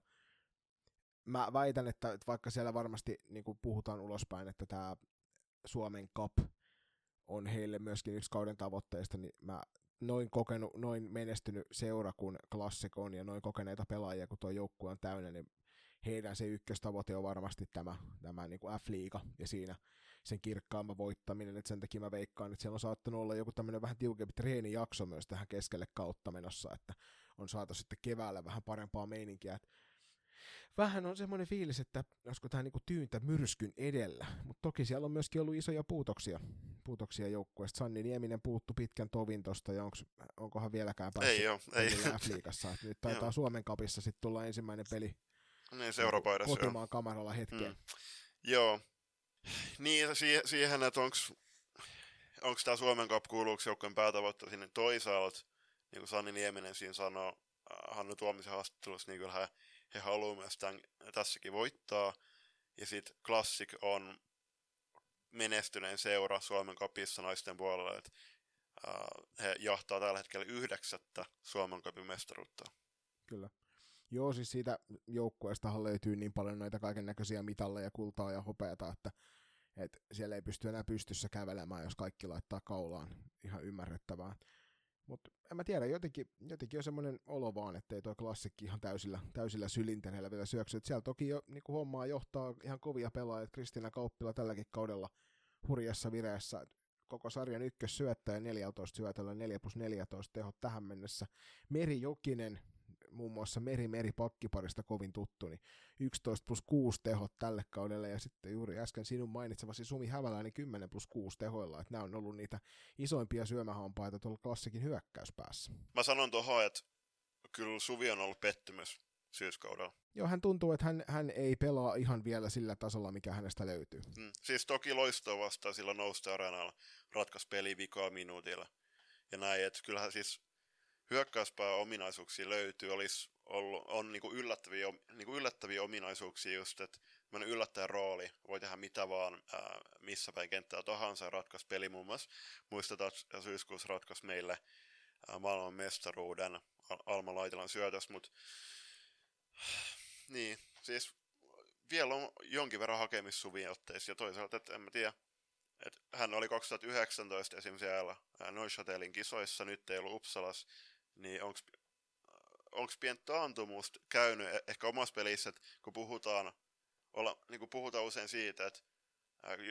mä väitän, että vaikka siellä varmasti niin kuin puhutaan ulospäin, että tämä Suomen Cup on heille myöskin yksi kauden tavoitteista, niin mä noin kokenut, noin menestynyt seura kuin Classic on ja noin kokeneita pelaajia, kun tuo joukkue on täynnä, niin heidän se ykköstavoite on varmasti tämä, tämä niin kuin F-liiga ja siinä sen kirkkaamman voittaminen, että sen takia mä veikkaan, että siellä on saattanut olla joku tämmöinen vähän tiukempi treenijakso myös tähän keskelle kautta menossa, että on saatu sitten keväällä vähän parempaa meininkiä, että vähän on semmoinen fiilis, että olisiko tämä niinku tyyntä myrskyn edellä, mutta toki siellä on myöskin ollut isoja puutoksia, puutoksia joukkueesta. Sanni Nieminen puuttu pitkän tovin tosta, ja onks, onkohan vieläkään päässyt ei joo, ei. F-liigassa. Nyt taitaa Suomen kapissa sitten tulla ensimmäinen peli niin, seurapaidassa, kotimaan joo. kameralla hetkeen. Mm. Joo, niin siihen, siihen että onko onko tämä Suomen Cup kuuluuko joukkojen päätavoitte sinne toisaalta, niin kuin Sanni Nieminen siinä sanoo äh, Hannu Tuomisen haastattelussa, niin kyllä he, he haluaa myös tämän, tässäkin voittaa. Ja sitten Classic on menestyneen seura Suomen Cupissa naisten puolella, että äh, he jahtaa tällä hetkellä yhdeksättä Suomen Cupin mestaruutta. Kyllä. Joo, siis siitä joukkueestahan löytyy niin paljon noita kaiken näköisiä mitalleja, kultaa ja hopeata, että et siellä ei pysty enää pystyssä kävelemään, jos kaikki laittaa kaulaan. Ihan ymmärrettävää. Mutta en mä tiedä, jotenkin, jotenkin on semmoinen olo vaan, että ei toi klassikki ihan täysillä, täysillä sylintereillä vielä syöksy. Et siellä toki jo niin hommaa johtaa ihan kovia pelaajia. Kristiina Kauppila tälläkin kaudella hurjassa vireessä. Koko sarjan ykkössyöttäjä 14 syötöllä 4 plus 14 tehot tähän mennessä. Meri Jokinen muun muassa Meri Meri pakkiparista kovin tuttu, niin 11 plus 6 tehot tälle kaudelle, ja sitten juuri äsken sinun mainitsemasi Sumi Häväläinen 10 plus 6 tehoilla, että nämä on ollut niitä isoimpia syömähampaita tuolla klassikin hyökkäyspäässä. Mä sanon tuohon, että kyllä Suvi on ollut pettymys syyskaudella. Joo, hän tuntuu, että hän, hän ei pelaa ihan vielä sillä tasolla, mikä hänestä löytyy. Mm. Siis toki loistoa vastaan sillä nousta areenalla ratkaisi peli vikaa minuutilla. Ja näin, että kyllähän siis hyökkäyspää ominaisuuksia löytyy, olisi ollut, on niinku yllättäviä, niinku yllättäviä ominaisuuksia just, että yllättäjän rooli, voi tehdä mitä vaan, ää, missä päin kenttää tahansa ratkaisi peli muun muassa. Muistetaan, että syyskuussa ratkaisi meille ää, maailman mestaruuden Alma Laitilan syötös, mutta niin, siis vielä on jonkin verran hakemissuvia otteissa ja toisaalta, että en mä tiedä, että hän oli 2019 esimerkiksi siellä Neuchâtelin kisoissa, nyt ei ollut Uppsalas, niin onko onko pientä taantumusta käynyt e- ehkä omassa pelissä, että kun puhutaan, olla, niin kuin puhutaan usein siitä, että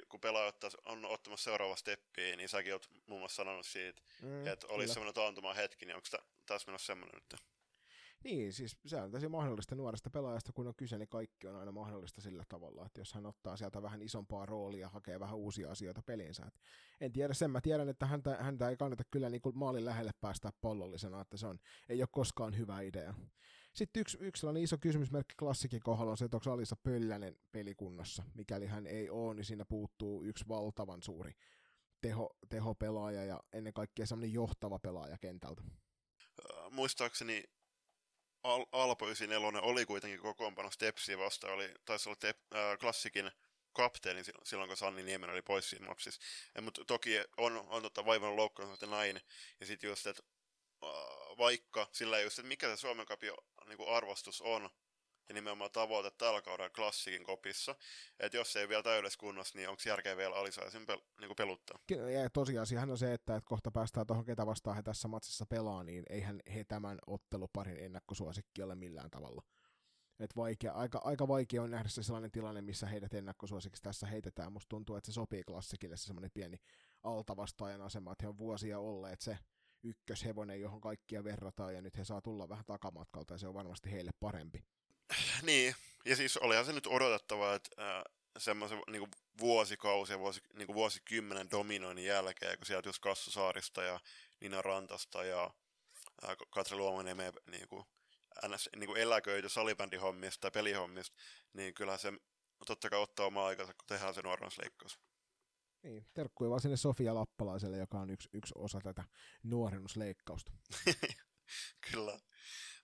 kun pelaaja on ottamassa seuraava steppiä, niin säkin oot muun muassa sanonut siitä, mm, että olisi semmoinen taantuma hetki, niin onko tässä menossa semmoinen nyt? Niin, siis se on tosi mahdollista nuoresta pelaajasta, kun on kyse, niin kaikki on aina mahdollista sillä tavalla, että jos hän ottaa sieltä vähän isompaa roolia hakee vähän uusia asioita peliinsä. Et en tiedä sen, mä tiedän, että häntä, häntä ei kannata kyllä niin kuin maalin lähelle päästä pallollisena, että se on, ei ole koskaan hyvä idea. Sitten yksi, yksi sellainen iso kysymysmerkki klassikin kohdalla on se, että onko Alisa Pöllänen pelikunnossa. Mikäli hän ei ole, niin siinä puuttuu yksi valtavan suuri teho, tehopelaaja ja ennen kaikkea sellainen johtava pelaaja kentältä. Muistaakseni Al- Alpo 94 oli kuitenkin kokoonpano Stepsiä vastaan, oli, taisi olla te, äh, klassikin kapteeni silloin, kun Sanni Niemen oli pois siinä mapsissa. Mutta toki on, on totta vaivannut loukkaantunut näin. Ja sitten just, että äh, vaikka sillä just, että mikä se Suomen kapio niin arvostus on, ja nimenomaan tavoite tällä kaudella klassikin kopissa. Että jos ei vielä täydessä kunnossa, niin onko järkeä vielä alisaisin pel- niin peluttaa? Ja tosiasiahan on se, että, että kohta päästään tuohon, ketä vastaan he tässä matsissa pelaa, niin eihän he tämän otteluparin ennakkosuosikki ole millään tavalla. Et vaikea, aika, aika vaikea on nähdä se sellainen tilanne, missä heidät ennakkosuosikiksi tässä heitetään. Musta tuntuu, että se sopii klassikille se semmoinen pieni altavastaajan asema, että he on vuosia olleet se ykköshevonen, johon kaikkia verrataan, ja nyt he saa tulla vähän takamatkalta, ja se on varmasti heille parempi. Niin, ja siis olihan se nyt odotettava, että äh, semmoisen niin vuosikausi ja vuosi, niin vuosikymmenen dominoinnin jälkeen, kun sieltä just Kassu Saarista ja Nina Rantasta ja äh, Katri Luomaniemen niin kuin, ns, niin kuin eläköity salibändihommista tai pelihommista, niin kyllä se totta kai ottaa omaa aikansa, kun tehdään se nuorennusleikkaus. Niin, terkkuja vaan sinne Sofia Lappalaiselle, joka on yksi, yksi osa tätä nuorennusleikkausta. kyllä.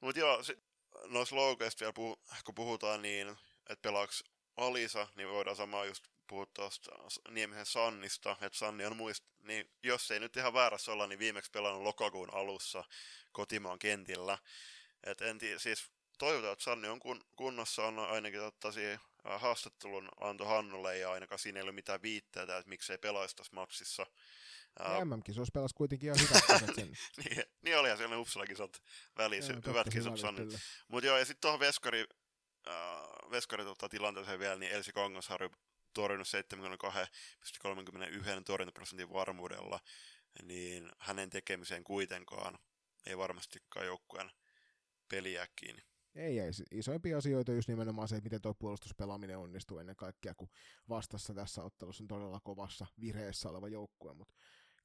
Mutta joo, se, noissa loukeista vielä, puh- kun puhutaan niin, että pelaaks Alisa, niin voidaan samaa just puhua tuosta Niemisen Sannista, että Sanni on muist, niin jos ei nyt ihan väärässä olla, niin viimeksi pelannut lokakuun alussa kotimaan kentillä. Et en tii, siis toivotaan, että Sanni on kun, kunnossa, on ainakin tottasi äh, haastattelun Anto Hannulle ja ainakaan siinä ei ole mitään viitteitä, että miksei pelaisi tässä matsissa. Ja MM-kisoissa pelasi kuitenkin ihan hyvät kisat sen. niin, niin olihan siellä Uppsala-kisat välissä, Joo, hyvät kisat Sanni. kyllä. Mutta joo, ja sitten tuohon Veskari, äh, Veskari tota, tilanteeseen vielä, niin Elsi Kangasharju torjunut 72,31 torjuntaprosentin varmuudella, niin hänen tekemiseen kuitenkaan ei varmastikaan joukkueen peliä kiinni. Ei, ei. Isoimpia asioita on just nimenomaan se, että miten tuo puolustuspelaaminen onnistuu ennen kaikkea, kun vastassa tässä ottelussa on todella kovassa vireessä oleva joukkue. Mutta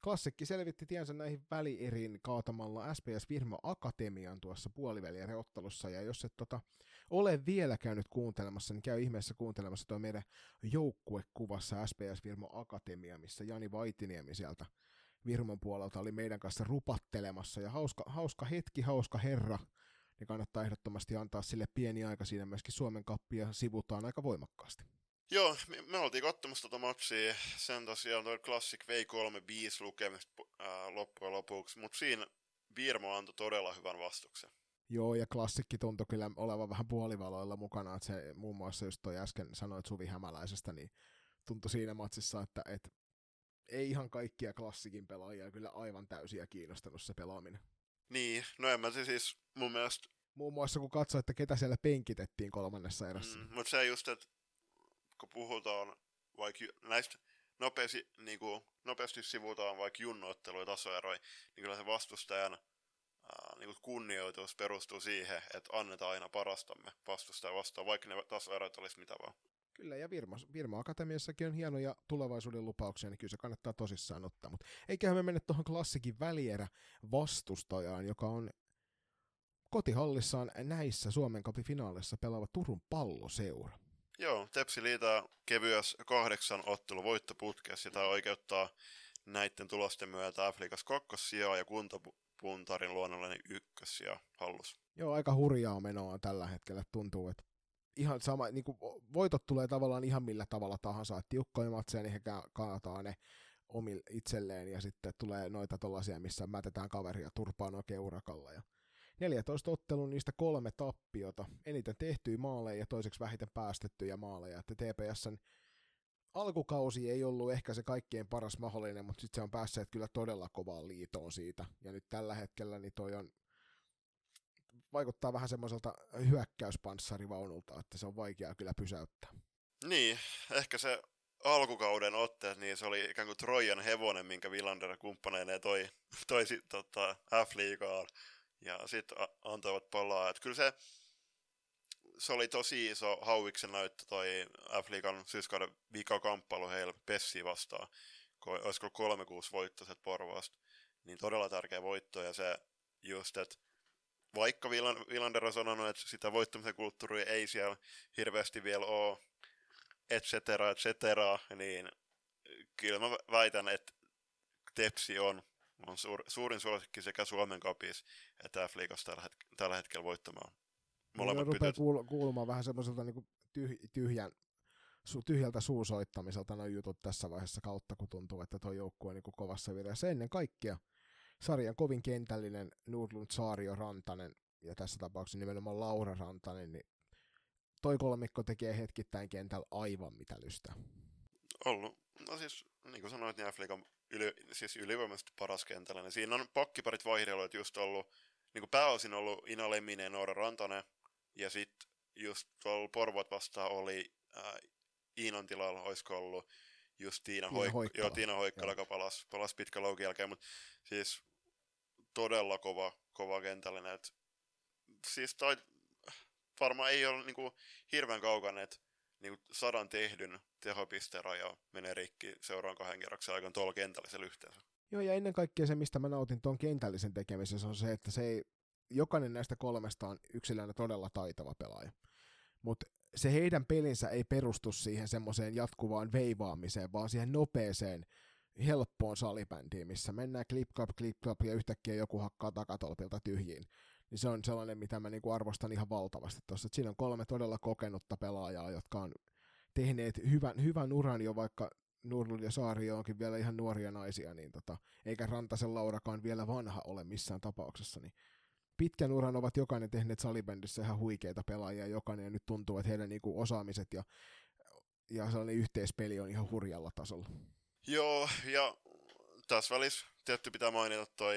klassikki selvitti tiensä näihin välieriin kaatamalla SPS Virmo Akatemian tuossa puolivälierä-ottelussa. Ja jos et tota, ole vielä käynyt kuuntelemassa, niin käy ihmeessä kuuntelemassa tuo meidän joukkuekuvassa SPS Virmo Akatemia, missä Jani Vaitiniemi sieltä Virmon puolelta oli meidän kanssa rupattelemassa. Ja hauska, hauska hetki, hauska herra niin kannattaa ehdottomasti antaa sille pieni aika siinä myöskin Suomen kappia sivutaan aika voimakkaasti. Joo, me, me oltiin katsomassa tota matsia, sen tosiaan toi Classic vei 3 5 lukemista ää, loppujen lopuksi, mutta siinä Virmo antoi todella hyvän vastuksen. Joo, ja klassikki tuntui kyllä olevan vähän puolivaloilla mukana, että se muun muassa just toi äsken sanoit Suvi Hämäläisestä, niin tuntui siinä matsissa, että, että ei ihan kaikkia klassikin pelaajia kyllä aivan täysiä kiinnostanut se pelaaminen. Niin, no en mä se siis mun mielestä, Muun muassa kun katsoi, että ketä siellä penkitettiin kolmannessa erässä. mm, mutta se just, että kun puhutaan vaikka näistä nopeasti, niin kuin, nopeasti sivutaan vaikka junnoitteluja tasoeroja, niin kyllä se vastustajan ää, niin kuin kunnioitus perustuu siihen, että annetaan aina parastamme vastustaja vastaan, vaikka ne tasoerot olisi mitä vaan. Kyllä, ja Virma, Virma Akatemiassakin on hienoja tulevaisuuden lupauksia, niin kyllä se kannattaa tosissaan ottaa. Mutta eiköhän me mennä tuohon klassikin välierä vastustajaan, joka on kotihallissaan näissä Suomen Cupin finaaleissa pelaava Turun palloseura. Joo, Tepsi liitää kevyessä kahdeksan ottelu voittoputkessa, ja tämä oikeuttaa näiden tulosten myötä Afrikas kakkossijaa ja kuntopuntarin luonnollinen ykkössija hallus. Joo, aika hurjaa menoa tällä hetkellä tuntuu, että ihan sama, niin kuin voitot tulee tavallaan ihan millä tavalla tahansa, että tiukkoja matseja, niin he ka- kaataa ne omille itselleen, ja sitten tulee noita tollasia, missä mätetään kaveria turpaan oikein urakalla, ja 14 ottelun niistä kolme tappiota, eniten tehtyjä maaleja ja toiseksi vähiten päästettyjä maaleja, että TPSn alkukausi ei ollut ehkä se kaikkein paras mahdollinen, mutta sitten se on päässeet kyllä todella kovaan liitoon siitä, ja nyt tällä hetkellä niin toi on vaikuttaa vähän semmoiselta hyökkäyspanssarivaunulta, että se on vaikeaa kyllä pysäyttää. Niin, ehkä se alkukauden otteet, niin se oli ikään kuin Trojan hevonen, minkä Villander kumppaneineen toi, toi tota, F-liigaan. Ja sitten antoivat palaa. Et kyllä se, se oli tosi iso hauiksen näyttö toi F-liigan syyskauden vikakamppailu heillä Pessi vastaan. Ko- Olisiko 3-6 voittoiset Porvoosta. Niin todella tärkeä voitto ja se just, että vaikka Villan- Villander on sanonut, että sitä voittamisen kulttuuria ei siellä hirveästi vielä ole, et cetera, et cetera, niin kyllä mä väitän, että Tepsi on, on suur, suurin suosikki sekä Suomen kapis että F-liigassa tällä, het- tällä hetkellä voittamaan. Mulla Molemmat rupeaa pytöt. kuul- kuulumaan vähän semmoiselta niin tyh- tyhjän, su- tyhjältä suusoittamiselta nuo jutut tässä vaiheessa kautta, kun tuntuu, että tuo joukkue on niin kovassa vireessä. Ennen kaikkea sarjan kovin kentällinen Nordlund, Saario, Rantanen ja tässä tapauksessa nimenomaan Laura Rantanen, niin toi kolmikko tekee hetkittäin kentällä aivan mitä lystää. Ollut, no siis niin kuin sanoit, niin F-liigan yli, siis ylivoimaisesti paras kentällä. Niin siinä on pakkiparit vaihdeluita just ollut, niin kuin pääosin ollut Ina Lemminen ja Noora Rantanen, ja sitten just tuolla Porvot vastaan oli äh, Iinan tilalla, olisiko ollut just Tiina, Tiina Hoik- Hoikkala. Joo, Tiina Hoikkala, joka palasi, palasi pitkän loukin jälkeen, mutta siis todella kova, kova kentällinen. Et, siis toi, varmaan ei ole niinku, hirveän kaukana, että niinku, sadan tehdyn tehopisteeraja menee rikki seuraan kahden kerroksen aikana tuolla kentällisellä yhteensä. Joo, ja ennen kaikkea se, mistä mä nautin tuon kentällisen tekemisessä, on se, että se ei, jokainen näistä kolmesta on yksilönä todella taitava pelaaja. Mutta se heidän pelinsä ei perustu siihen semmoiseen jatkuvaan veivaamiseen, vaan siihen nopeeseen, helppoon salibändiin, missä mennään clip clap, clip clap ja yhtäkkiä joku hakkaa takatolpilta tyhjiin. Niin se on sellainen, mitä mä niinku arvostan ihan valtavasti tuossa. Siinä on kolme todella kokenutta pelaajaa, jotka on tehneet hyvän, hyvän uran jo vaikka Nurlund ja Saari onkin vielä ihan nuoria naisia, niin tota, eikä Rantasen Laurakaan vielä vanha ole missään tapauksessa, niin pitkän uran ovat jokainen tehneet salibändissä ihan huikeita pelaajia jokainen, ja nyt tuntuu, että heidän niinku osaamiset ja, ja sellainen yhteispeli on ihan hurjalla tasolla. Joo, ja tässä välissä tietty pitää mainita toi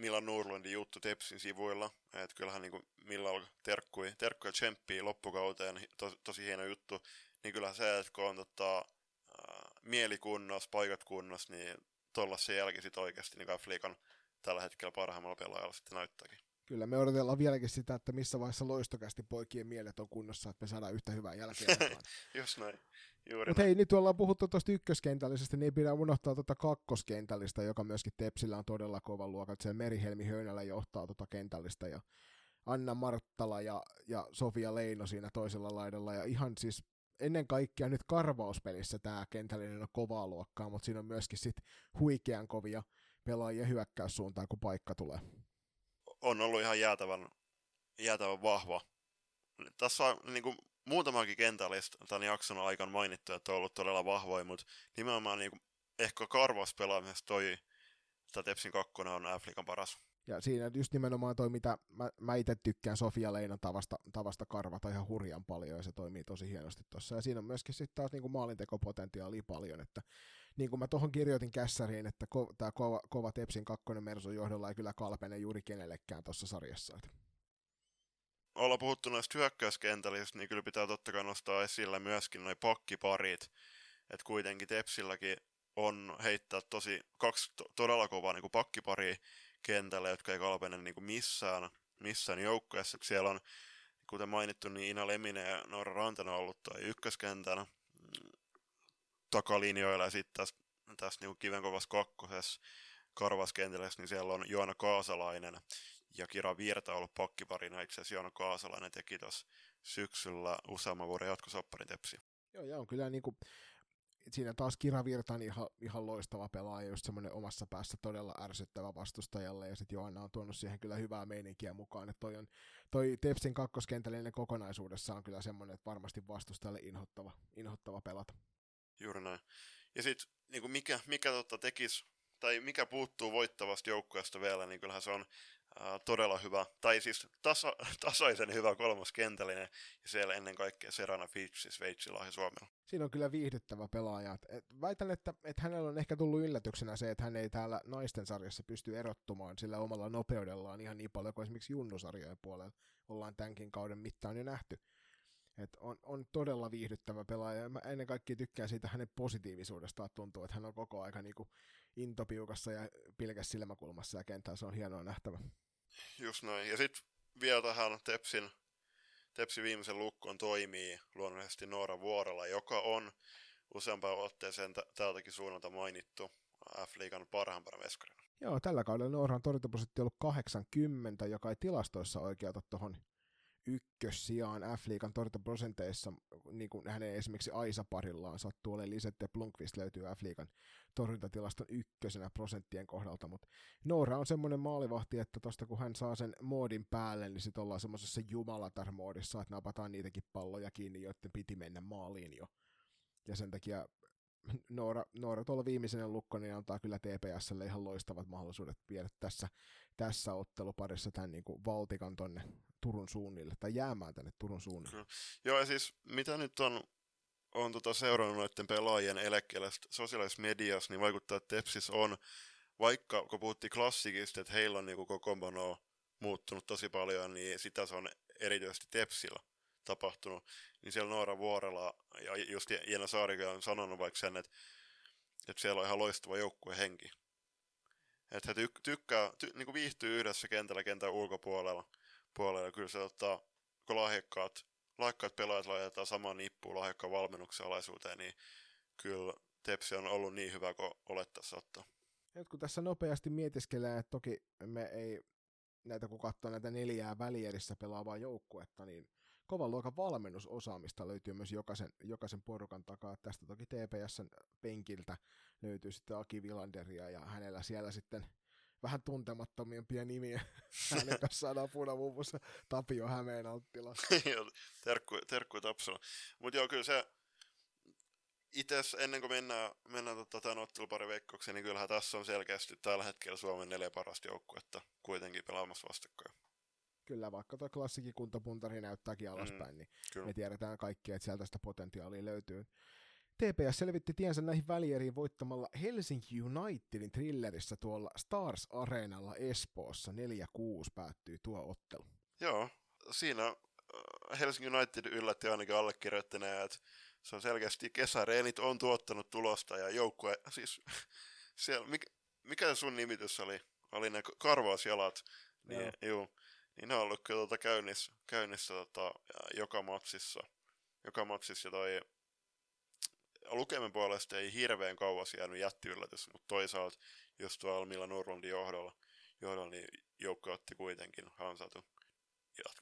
Milan Nurlundin juttu Tepsin sivuilla, että kyllähän niin Milan terkkui, terkkui ja tsemppii loppukauteen, to, tosi hieno juttu, niin kyllähän se, että kun on tota, äh, mielikunnos, paikat kunnos, niin se jälki sitten oikeasti niin Fliikan tällä hetkellä parhaimmalla pelaajalla sitten näyttääkin. Kyllä, me odotellaan vieläkin sitä, että missä vaiheessa loistokästi poikien mielet on kunnossa, että me saadaan yhtä hyvää jälkeä. Just näin. Juuri Mutta hei, nyt ollaan puhuttu tuosta ykköskentällisestä, niin ei pidä unohtaa tuota kakkoskentällistä, joka myöskin Tepsillä on todella kova luokka. Se Merihelmi Höynälä johtaa tuota kentällistä ja Anna Marttala ja, ja Sofia Leino siinä toisella laidalla. Ja ihan siis ennen kaikkea nyt karvauspelissä tämä kentällinen on kovaa luokkaa, mutta siinä on myöskin sit huikean kovia pelaajia hyökkäyssuuntaan, kun paikka tulee. On ollut ihan jäätävän, jäätävän vahva. Tässä on niin kuin, muutamakin kentällistä tämän jakson aikana mainittu, että on ollut todella vahvoja, mutta nimenomaan niin kuin, ehkä karvauspelaamisessa toi että Tepsin kakkonen on Afrikan paras. Ja siinä just nimenomaan toi, mitä mä, mä itse tykkään Sofia Leinan tavasta, tavasta karvata ihan hurjan paljon, ja se toimii tosi hienosti tuossa. Ja siinä on myöskin sitten taas niin kuin maalintekopotentiaalia paljon, että niin kuin mä tuohon kirjoitin kässäriin, että ko, tämä kova, kova Tepsin kakkonen Mersun johdolla ei kyllä kalpene juuri kenellekään tuossa sarjassa. Että. Ollaan puhuttu noista hyökkäyskentällistä, niin kyllä pitää totta kai nostaa esille myöskin noin pakkiparit, että kuitenkin Tepsilläkin on heittää tosi kaksi to- todella kovaa niin pakkiparia kentällä, jotka ei kalpene niin kuin missään, missään joukkueessa. Siellä on, kuten mainittu, niin Ina Leminen ja Noora Rantanen on ollut toi ykköskentänä takalinjoilla ja sitten tässä, tässä niin kivenkovassa kakkosessa karvaskentällä, niin siellä on Joona Kaasalainen ja Kira Virta ollut pakkiparina. Itse asiassa Joona Kaasalainen teki tuossa syksyllä useamman vuoden jatkosopparin tepsi. Joo, ja on kyllä niin kuin, siinä taas Kira Virta on ihan, ihan loistava pelaaja, just semmoinen omassa päässä todella ärsyttävä vastustajalle, ja sitten Joanna on tuonut siihen kyllä hyvää meininkiä mukaan, että toi, on, toi Tepsin kakkoskentällinen kokonaisuudessa on kyllä semmoinen, että varmasti vastustajalle inhottava, inhottava pelata. Juuri näin. Ja sitten niin mikä, mikä tota tekisi, tai mikä puuttuu voittavasta joukkueesta vielä, niin kyllähän se on ää, todella hyvä, tai siis tasa, tasaisen hyvä kolmoskentällinen, ja siellä ennen kaikkea Serana Fitch, Sveitsillä ja Suomella. Siinä on kyllä viihdyttävä pelaaja. Et väitän, että, että hänellä on ehkä tullut yllätyksenä se, että hän ei täällä naisten sarjassa pysty erottumaan sillä omalla nopeudellaan ihan niin paljon kuin esimerkiksi junnusarjojen puolella ollaan tämänkin kauden mittaan jo nähty. Et on, on todella viihdyttävä pelaaja. Mä ennen kaikkea tykkään siitä hänen positiivisuudestaan. Tuntuu, että hän on koko aika niinku intopiukassa ja pilkäs silmäkulmassa ja kentällä. Se on hienoa nähtävä. Just näin. Ja sitten vielä tähän Tepsin, Tepsin viimeisen lukkoon toimii luonnollisesti Noora Vuorella, joka on useampaan otteeseen t- täältäkin suunnalta mainittu F-liigan parhaimpana veskarina. Joo, tällä kaudella Nooran torjuntaprosentti on ollut 80, joka ei tilastoissa oikeuta tuohon ykkössijaan F-liigan torjuntaprosenteissa, niin kuin hänen esimerkiksi Aisa-parillaan sattuu olemaan Lisette Blunkvist löytyy F-liigan torjuntatilaston ykkösenä prosenttien kohdalta, mutta Noora on semmoinen maalivahti, että tosta kun hän saa sen moodin päälle, niin sitten ollaan semmoisessa jumalatar-moodissa, että napataan niitäkin palloja kiinni, joiden piti mennä maaliin jo. Ja sen takia Noora, Noora tuolla viimeisenä lukko, niin antaa kyllä TPSlle ihan loistavat mahdollisuudet viedä tässä, tässä otteluparissa tämän niin kuin Valtikan tonne Turun suunnille, tai jäämään tänne Turun suunnille. No. Joo, ja siis mitä nyt on, on tota seurannut noiden pelaajien eläkkeellä sosiaalisessa mediassa, niin vaikuttaa, että Tepsis on, vaikka kun puhuttiin klassikista, että heillä on niin koko muuttunut tosi paljon, niin sitä se on erityisesti Tepsillä tapahtunut, niin siellä Noora Vuorella ja just Jena Saarikin on sanonut vaikka sen, että, että siellä on ihan loistava joukkuehenki. Että he tyk- tykkää, ty- niin kuin viihtyy yhdessä kentällä kentän ulkopuolella. Puolella. Kyllä se ottaa, kun lahjakkaat, lahjakkaat pelaajat laitetaan samaan nippuun lahjakkaan valmennuksen alaisuuteen, niin kyllä Tepsi on ollut niin hyvä kuin olettaisiin ottaa. Nyt kun tässä nopeasti mietiskelee, että toki me ei näitä kun katsoo näitä neljää välierissä pelaavaa joukkuetta, niin kovan luokan valmennusosaamista löytyy myös jokaisen, jokaisen porukan takaa. Tästä toki TPSn penkiltä löytyy sitten Aki Vilanderia ja hänellä siellä sitten vähän tuntemattomimpia nimiä. Hänen kanssa saadaan punavuvussa Tapio Hämeen Anttila. terkku, terkku Tapsula. Mutta joo, kyllä se itse ennen kuin mennään, mennään tota, tämän ottelupari veikkaukseen, niin kyllähän tässä on selkeästi tällä hetkellä Suomen neljä parasta joukkuetta kuitenkin pelaamassa vastakkain. Kyllä, vaikka tuo klassikin kuntopuntari näyttääkin alaspäin, mm, niin kyllä. me tiedetään kaikki, että sieltä sitä potentiaalia löytyy. TPS selvitti tiensä näihin välieriin voittamalla Helsinki Unitedin thrillerissä tuolla Stars Areenalla Espoossa. 4-6 päättyi tuo ottelu. Joo, siinä äh, Helsinki United yllätti ainakin allekirjoittaneen, että se on selkeästi kesäreenit on tuottanut tulosta ja joukkue, siis siellä, mikä, mikä sun nimitys oli? Oli ne karvausjalat. Niin, Joo. Juu, niin ne on ollut kyllä tuota käynnissä, käynnissä tota, joka matsissa. Joka matsissa ja toi lukemen puolesta ei hirveän kauas jäänyt jättiyllätys, mutta toisaalta just tuolla Milla Nurlundin johdolla, johdolla niin joukko otti kuitenkin hansatun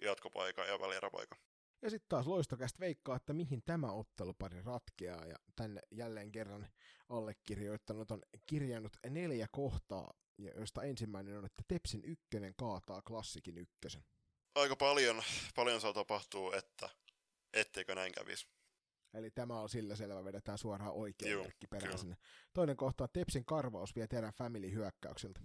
jatkopaikan ja välieräpaikan. Ja sitten taas loistokästä veikkaa, että mihin tämä ottelupari ratkeaa, ja tänne jälleen kerran allekirjoittanut on kirjannut neljä kohtaa, joista ensimmäinen on, että Tepsin ykkönen kaataa klassikin ykkösen. Aika paljon, paljon saa tapahtuu, että etteikö näin kävisi. Eli tämä on sillä selvä, vedetään suoraan oikein merkki perään sinne. Toinen kohta on Tepsin karvaus vie teidän family hyökkäyksiltä.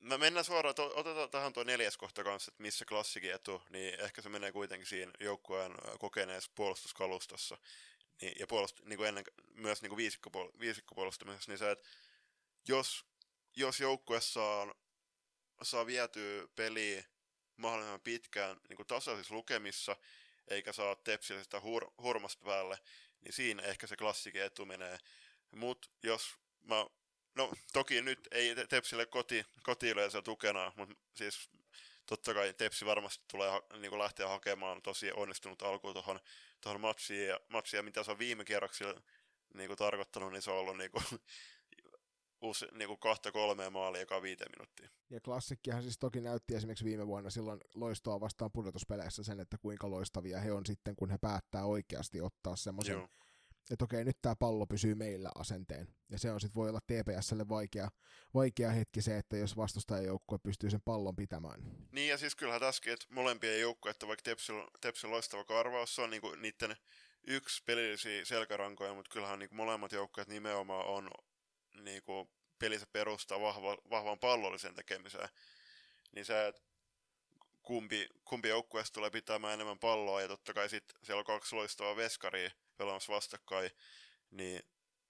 Mä mennään suoraan, to, otetaan tähän tuo neljäs kohta kanssa, että missä klassikin etu, niin ehkä se menee kuitenkin siinä joukkueen kokeneessa puolustuskalustossa. Niin, ja puolust, niin kuin ennen, myös niin kuin viisikkopuol- viisikkopuolustamisessa, niin se, että jos, jos joukkue saa, saa vietyä peliä mahdollisimman pitkään niin kuin tasaisissa lukemissa, eikä saa tepsiä sitä hur, hurmasta päälle, niin siinä ehkä se klassikin etu menee. Mutta jos mä, no toki nyt ei Tepsille koti, kotiyleisö tukena, mutta siis totta kai Tepsi varmasti tulee niin kuin lähteä hakemaan tosi onnistunut alku tuohon tohon matsiin, ja, matsiin, ja mitä se on viime kierroksilla niin kuin tarkoittanut, niin se on ollut niin kuin, uusi, niin kuin kahta kolmea maalia joka viiteen minuuttia. Ja klassikkihan siis toki näytti esimerkiksi viime vuonna silloin loistoa vastaan pudotuspeleissä sen, että kuinka loistavia he on sitten, kun he päättää oikeasti ottaa semmoisen, että okei, nyt tämä pallo pysyy meillä asenteen. Ja se on sitten voi olla TPSlle vaikea, vaikea hetki se, että jos vastustajajoukkue pystyy sen pallon pitämään. Niin ja siis kyllähän tässäkin, että molempien joukkueet, vaikka Tepsil, Tepsil loistava karvaus, se on niinku niiden yksi pelillisiä selkärankoja, mutta kyllähän niinku molemmat joukkueet nimenomaan on niinku pelinsä perustaa vahva, vahvan pallollisen tekemiseen, niin se, että kumpi, kumpi joukkueesta tulee pitämään enemmän palloa, ja totta kai sitten siellä on kaksi loistavaa veskaria pelaamassa vastakkain, niin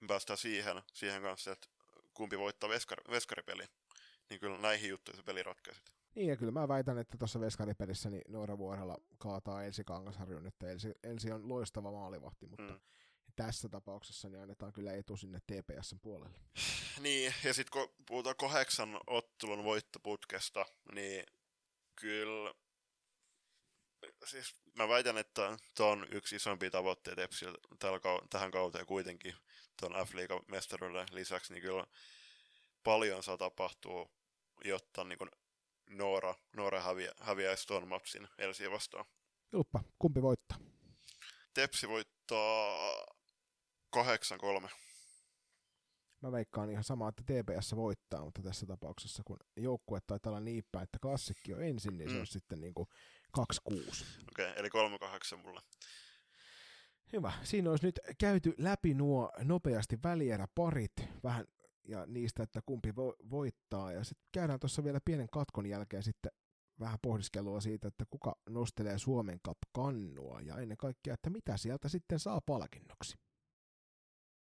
päästään siihen, siihen kanssa, että kumpi voittaa veskar, veskaripeli. Niin kyllä näihin juttuihin se peli ratkaisi. Niin, ja kyllä mä väitän, että tuossa veskaripelissä niin Noora Vuorella kaataa Elsi Kangasharjun, että Elsi, Elsi on loistava maalivahti, mutta mm tässä tapauksessa niin annetaan kyllä etu sinne TPSn puolelle. Niin, ja sitten kun puhutaan kahdeksan ottelun voittoputkesta, niin kyllä siis mä väitän, että tämä on yksi isompia tavoitteita Epsiltä tähän kauteen kuitenkin tuon F-liigan mestaruuden lisäksi, niin kyllä paljon saa tapahtua, jotta niin kuin Noora, Noora häviä, häviäisi tuon matsin Elsiä vastaan. Julppa, kumpi voittaa? Tepsi voittaa 8-3. Mä veikkaan ihan samaa, että TPS voittaa, mutta tässä tapauksessa, kun joukkue taitaa olla niin päin, että klassikki on ensin, niin mm. se on sitten niin kuin 2-6. Okei, okay, eli 3-8 mulle. Hyvä. Siinä olisi nyt käyty läpi nuo nopeasti välieräparit, vähän ja niistä, että kumpi vo- voittaa. Ja sitten käydään tuossa vielä pienen katkon jälkeen sitten vähän pohdiskelua siitä, että kuka nostelee Suomen Cup-kannua ja ennen kaikkea, että mitä sieltä sitten saa palkinnoksi.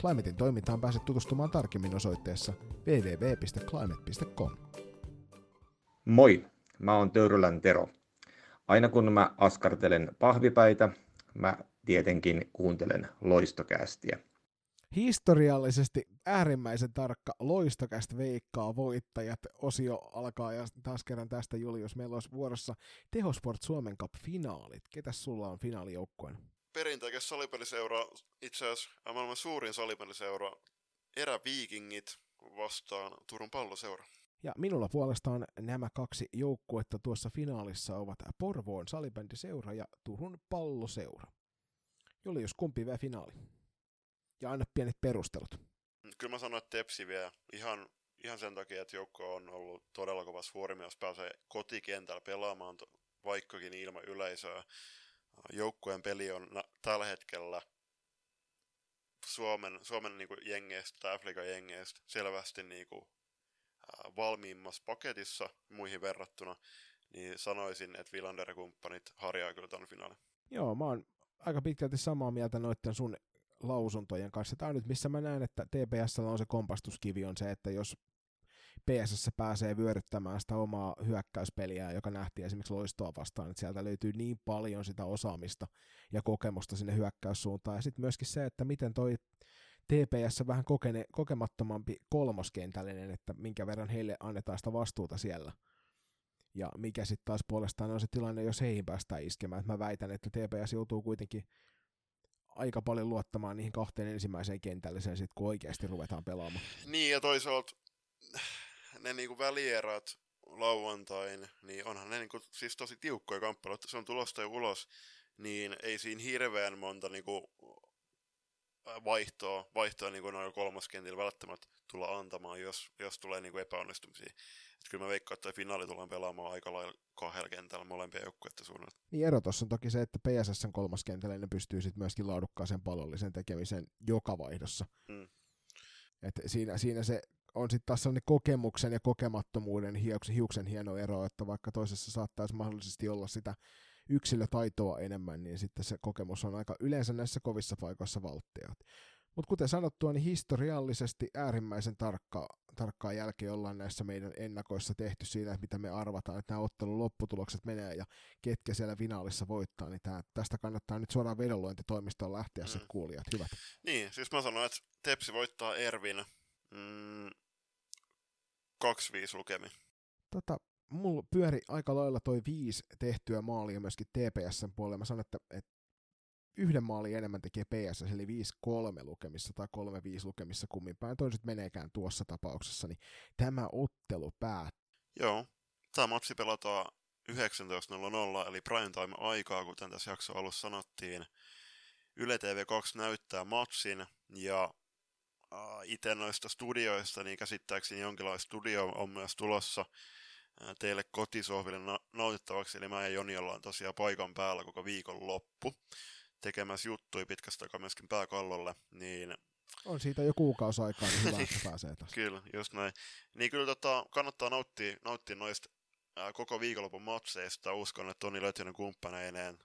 Climatein toimintaan pääset tutustumaan tarkemmin osoitteessa www.climate.com. Moi, mä oon Töyrylän Tero. Aina kun mä askartelen pahvipäitä, mä tietenkin kuuntelen loistokästiä. Historiallisesti äärimmäisen tarkka loistokästä veikkaa voittajat. Osio alkaa ja taas kerran tästä Julius. Meillä olisi vuorossa Tehosport Suomen Cup-finaalit. Ketäs sulla on finaalijoukkueen? Perinteikäs salipeliseura, itse asiassa maailman suurin salipeliseura, Eräviikingit vastaan Turun palloseura. Ja minulla puolestaan nämä kaksi joukkuetta tuossa finaalissa ovat Porvoon salibändiseura ja Turun palloseura. Julius, kumpi vie finaali? Ja anna pienet perustelut. Kyllä mä sanoin, että Tepsi vie ihan, ihan sen takia, että joukko on ollut todella kovassa huorimi, jos pääsee kotikentällä pelaamaan, vaikkakin ilman yleisöä. Joukkueen peli on na- tällä hetkellä Suomen, Suomen niin kuin jengeistä tai Afrikan jengeistä selvästi niin kuin, ää, valmiimmassa paketissa muihin verrattuna, niin sanoisin, että Villander ja kumppanit harjaa kyllä tämän finaalin. Joo, mä oon aika pitkälti samaa mieltä noiden sun lausuntojen kanssa. Tämä on nyt, missä mä näen, että TPS on se kompastuskivi, on se, että jos PSS pääsee vyöryttämään sitä omaa hyökkäyspeliä, joka nähtiin esimerkiksi loistoa vastaan, että sieltä löytyy niin paljon sitä osaamista ja kokemusta sinne hyökkäyssuuntaan. Ja sitten myöskin se, että miten toi TPS vähän kokene, kokemattomampi kolmoskentällinen, että minkä verran heille annetaan sitä vastuuta siellä. Ja mikä sitten taas puolestaan on se tilanne, jos heihin päästään iskemään. Et mä väitän, että TPS joutuu kuitenkin aika paljon luottamaan niihin kahteen ensimmäiseen kentälliseen, sit, kun oikeasti ruvetaan pelaamaan. Niin, ja toisaalta ne niinku välierät lauantain, niin onhan ne niinku, siis tosi tiukkoja kamppailuja, se on tulosta jo ulos, niin ei siinä hirveän monta niinku vaihtoa, vaihtoa niinku noilla kolmoskentillä välttämättä tulla antamaan, jos, jos tulee niinku epäonnistumisia. Et kyllä mä veikkaan, että finaali tullaan pelaamaan aika lailla kahdella kentällä molempia joukkueiden suunnalta. Niin ero tuossa on toki se, että PSSn kolmoskentällä ne pystyy sitten myöskin laadukkaaseen pallollisen tekemisen joka vaihdossa. Mm. Et siinä, siinä se on sitten taas sellainen kokemuksen ja kokemattomuuden hiuksen, hiuksen hieno ero, että vaikka toisessa saattaisi mahdollisesti olla sitä yksilötaitoa enemmän, niin sitten se kokemus on aika yleensä näissä kovissa paikoissa valttia. Mutta kuten sanottua, niin historiallisesti äärimmäisen tarkka, tarkkaa jälkeen ollaan näissä meidän ennakoissa tehty siinä, että mitä me arvataan, että nämä ottelun lopputulokset menee ja ketkä siellä finaalissa voittaa, niin tää, tästä kannattaa nyt suoraan vedonluentitoimistoon lähteä mm. kuulijat, hyvät. Niin, siis mä sanoin, että Tepsi voittaa Ervin mm, 2-5 lukemi. Tota, mulla pyöri aika lailla toi viisi tehtyä maalia myöskin TPSn puolella. Mä sanon, että, että yhden maalin enemmän tekee PS, eli 5-3 lukemissa tai 3-5 lukemissa kummin päin. Toi sitten meneekään tuossa tapauksessa, niin tämä ottelu päättyy. Joo, tämä matsi pelataan 19.00, eli prime time aikaa, kuten tässä jakso alussa sanottiin. Yle TV2 näyttää matsin, ja itse noista studioista, niin käsittääkseni jonkinlainen studio on myös tulossa teille kotisohville na- nautittavaksi, eli mä ja Joni ollaan tosiaan paikan päällä koko viikon loppu tekemässä juttuja pitkästä aikaa myöskin pääkallolle, niin on siitä jo kuukausi aikaa, niin hyvä, että pääsee taas. kyllä, just näin. Niin kyllä tota, kannattaa nauttia, nauttia noista koko viikonlopun matseista. Uskon, että Toni Lötjönen kumppaneineen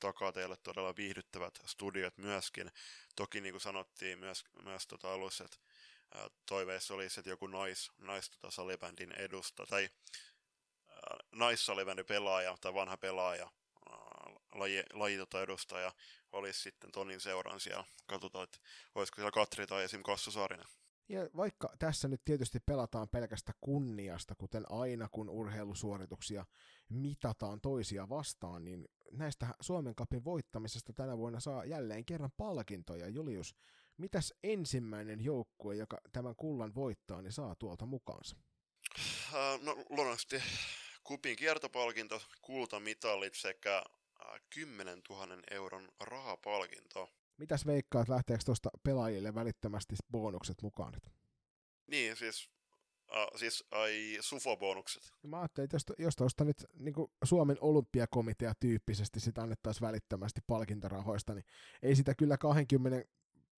takaa teille todella viihdyttävät studiot myöskin. Toki niin kuin sanottiin myös, myös tota alussa, että toiveissa olisi, että joku nais, nais tota salibändin edusta, tai naissalibändin pelaaja tai vanha pelaaja laji, laji tota edustaja olisi sitten Tonin seuran siellä. Katsotaan, että olisiko siellä Katri tai esim. Kassu Saarinen. Ja vaikka tässä nyt tietysti pelataan pelkästä kunniasta, kuten aina kun urheilusuorituksia mitataan toisia vastaan, niin näistä Suomen kapin voittamisesta tänä vuonna saa jälleen kerran palkintoja. Julius, mitäs ensimmäinen joukkue, joka tämän kullan voittaa, niin saa tuolta mukaansa? Uh, no luonnollisesti kupin kiertopalkinto, kultamitalit sekä 10 000 euron rahapalkinto. Mitäs veikkaat, lähteekö tuosta pelaajille välittömästi bonukset mukaan nyt? Niin, siis, uh, siis ai sufo-bonukset. Mä ajattelin, että jos, jos tuosta nyt niin Suomen olympiakomitea tyyppisesti sitä annettaisiin välittömästi palkintorahoista, niin ei sitä kyllä 20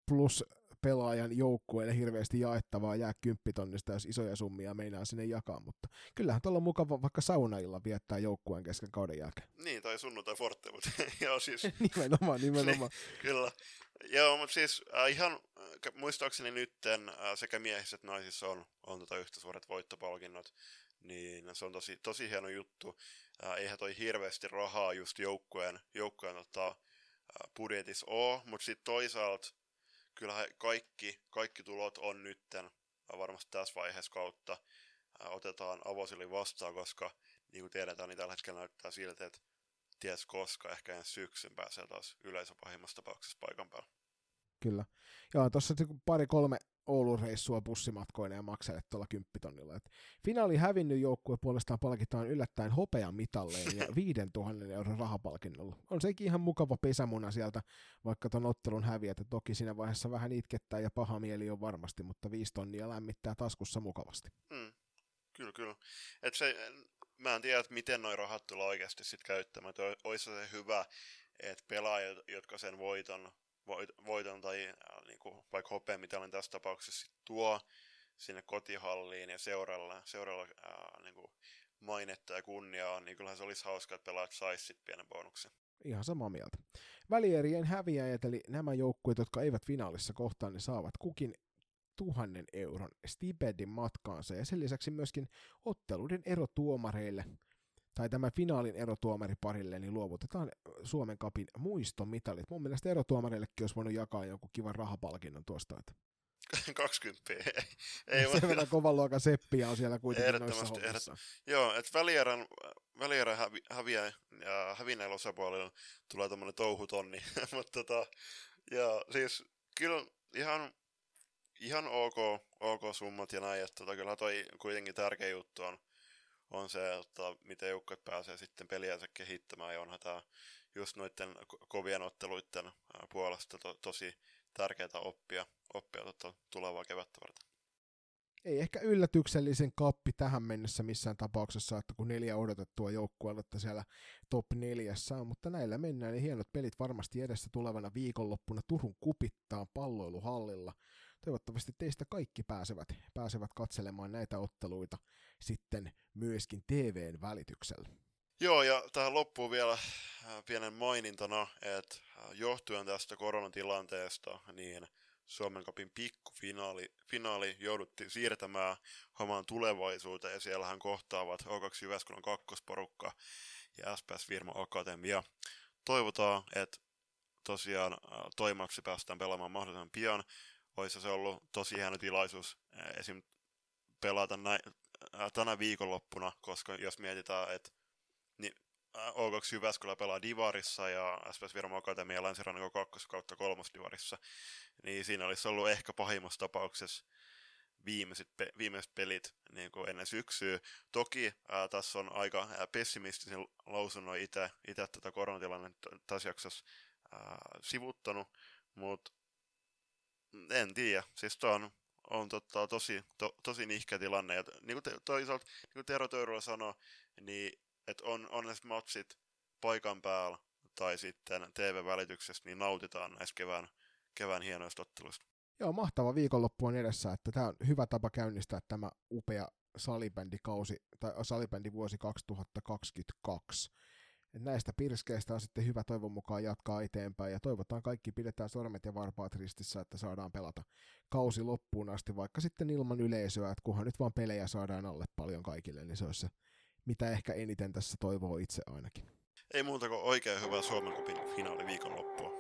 plus pelaajan joukkueelle hirveästi jaettavaa jää kymppitonnista, jos isoja summia meinaa sinne jakaa, mutta kyllähän tuolla on mukava vaikka saunailla viettää joukkueen kesken kauden jälkeen. Niin, tai sunnuntai forte, mutta joo siis... nimenomaan, nimenomaan. niin, kyllä. Joo, mutta siis äh, ihan äh, muistaakseni nytten äh, sekä miehissä että naisissa on, on tota yhtä suuret voittopalkinnot, niin se on tosi, tosi hieno juttu. Äh, eihän toi hirveästi rahaa just joukkueen, joukkueen tota, äh, budjetissa ole, mutta sitten toisaalta kyllähän kaikki, kaikki tulot on nytten varmasti tässä vaiheessa kautta otetaan avosili vastaan, koska niin kuin tiedetään, niin tällä hetkellä näyttää siltä, että ties koska, ehkä ensi syksyn pääsee taas yleisö pahimmassa tapauksessa paikan päällä. Kyllä. Joo, tuossa pari-kolme Oulun reissua bussimatkoina ja maksalle tuolla kymppitonnilla. Et finaali hävinnyt joukkue puolestaan palkitaan yllättäen hopean mitalleen ja 5000 euron rahapalkinnolla. On sekin ihan mukava pesämuna sieltä, vaikka ton ottelun häviät. Toki siinä vaiheessa vähän itkettää ja paha mieli on varmasti, mutta viisi tonnia lämmittää taskussa mukavasti. Mm. Kyllä, kyllä. Et se, mä en tiedä, että miten noin rahat tulee oikeasti sitten käyttämään. Olisi se hyvä, että pelaajat, jotka sen voiton voiton tai äh, niin kuin, vaikka olen tässä tapauksessa tuo sinne kotihalliin ja seuralla, seuralla äh, niin kuin, mainetta ja kunniaa, niin kyllähän se olisi hauska, että pelaajat saisi pienen bonuksen. Ihan samaa mieltä. Välierien häviäjät, eli nämä joukkueet, jotka eivät finaalissa kohtaan, niin saavat kukin tuhannen euron stipendin matkaansa ja sen lisäksi myöskin otteluiden erotuomareille – tai tämän finaalin erotuomariparille, niin luovutetaan Suomen kapin muistomitalit. Mun mielestä erotuomareillekin olisi voinut jakaa joku kivan rahapalkinnon tuosta. Että 20. Ei, Sen verran kovan luokan seppiä on siellä kuitenkin noissa hommissa. Joo, että välierän, välierän hävi, häviä, ja hävinneillä osapuolilla tulee tämmöinen touhutonni. Mutta tota, ja siis kyllä ihan, ihan ok, ok summat ja näin, että tota, kyllä toi kuitenkin tärkeä juttu on on se, että miten joukkueet pääsee sitten peliänsä kehittämään, ja onhan tämä just noiden kovien otteluiden puolesta to, tosi tärkeää oppia, oppia tota tulevaa kevättä varten. Ei ehkä yllätyksellisen kappi tähän mennessä missään tapauksessa, että kun neljä odotettua joukkuetta siellä top neljässä on, mutta näillä mennään, niin hienot pelit varmasti edessä tulevana viikonloppuna Turun kupittaan palloiluhallilla toivottavasti teistä kaikki pääsevät, pääsevät katselemaan näitä otteluita sitten myöskin TVn välityksellä. Joo, ja tähän loppuu vielä äh, pienen mainintana, että äh, johtuen tästä koronatilanteesta, niin Suomen kapin pikkufinaali finaali jouduttiin siirtämään hamaan tulevaisuuteen, ja siellähän kohtaavat O2 Jyväskylän kakkosporukka ja SPS Virma Akatemia. Toivotaan, että tosiaan äh, toimaksi päästään pelaamaan mahdollisimman pian olisi se ollut tosi hieno tilaisuus esim. pelata näin, tänä viikonloppuna, koska jos mietitään, että niin O2 Jyväskylä pelaa Divarissa ja SPS Virmo Akatemia Länsirannikon 2 kautta 3 Divarissa, niin siinä olisi ollut ehkä pahimmassa tapauksessa viimeiset, pe- viimeiset pelit niin kuin ennen syksyä. Toki ää, tässä on aika pessimistisen lausunnon itse tätä koronatilannetta tässä jaksossa ää, sivuttanut, mutta en tiedä. Siis tuo on, on totta, tosi, to, tosi nihkä tilanne. Ja niin kuin te, toisaalta, niin kuin Tero Töyryllä sanoi, niin että on, on ne matsit paikan päällä tai sitten TV-välityksestä, niin nautitaan näistä kevään, kevään hienoista otteluista. Joo, mahtava viikonloppu on edessä, että tämä on hyvä tapa käynnistää tämä upea salibändikausi, tai salibändivuosi 2022. Näistä pirskeistä on sitten hyvä toivon mukaan jatkaa eteenpäin ja toivotaan kaikki pidetään sormet ja varpaat ristissä, että saadaan pelata kausi loppuun asti, vaikka sitten ilman yleisöä, että kunhan nyt vaan pelejä saadaan alle paljon kaikille, niin se olisi se, mitä ehkä eniten tässä toivoo itse ainakin. Ei muuta kuin oikein hyvää Suomen kupin finaali viikonloppua.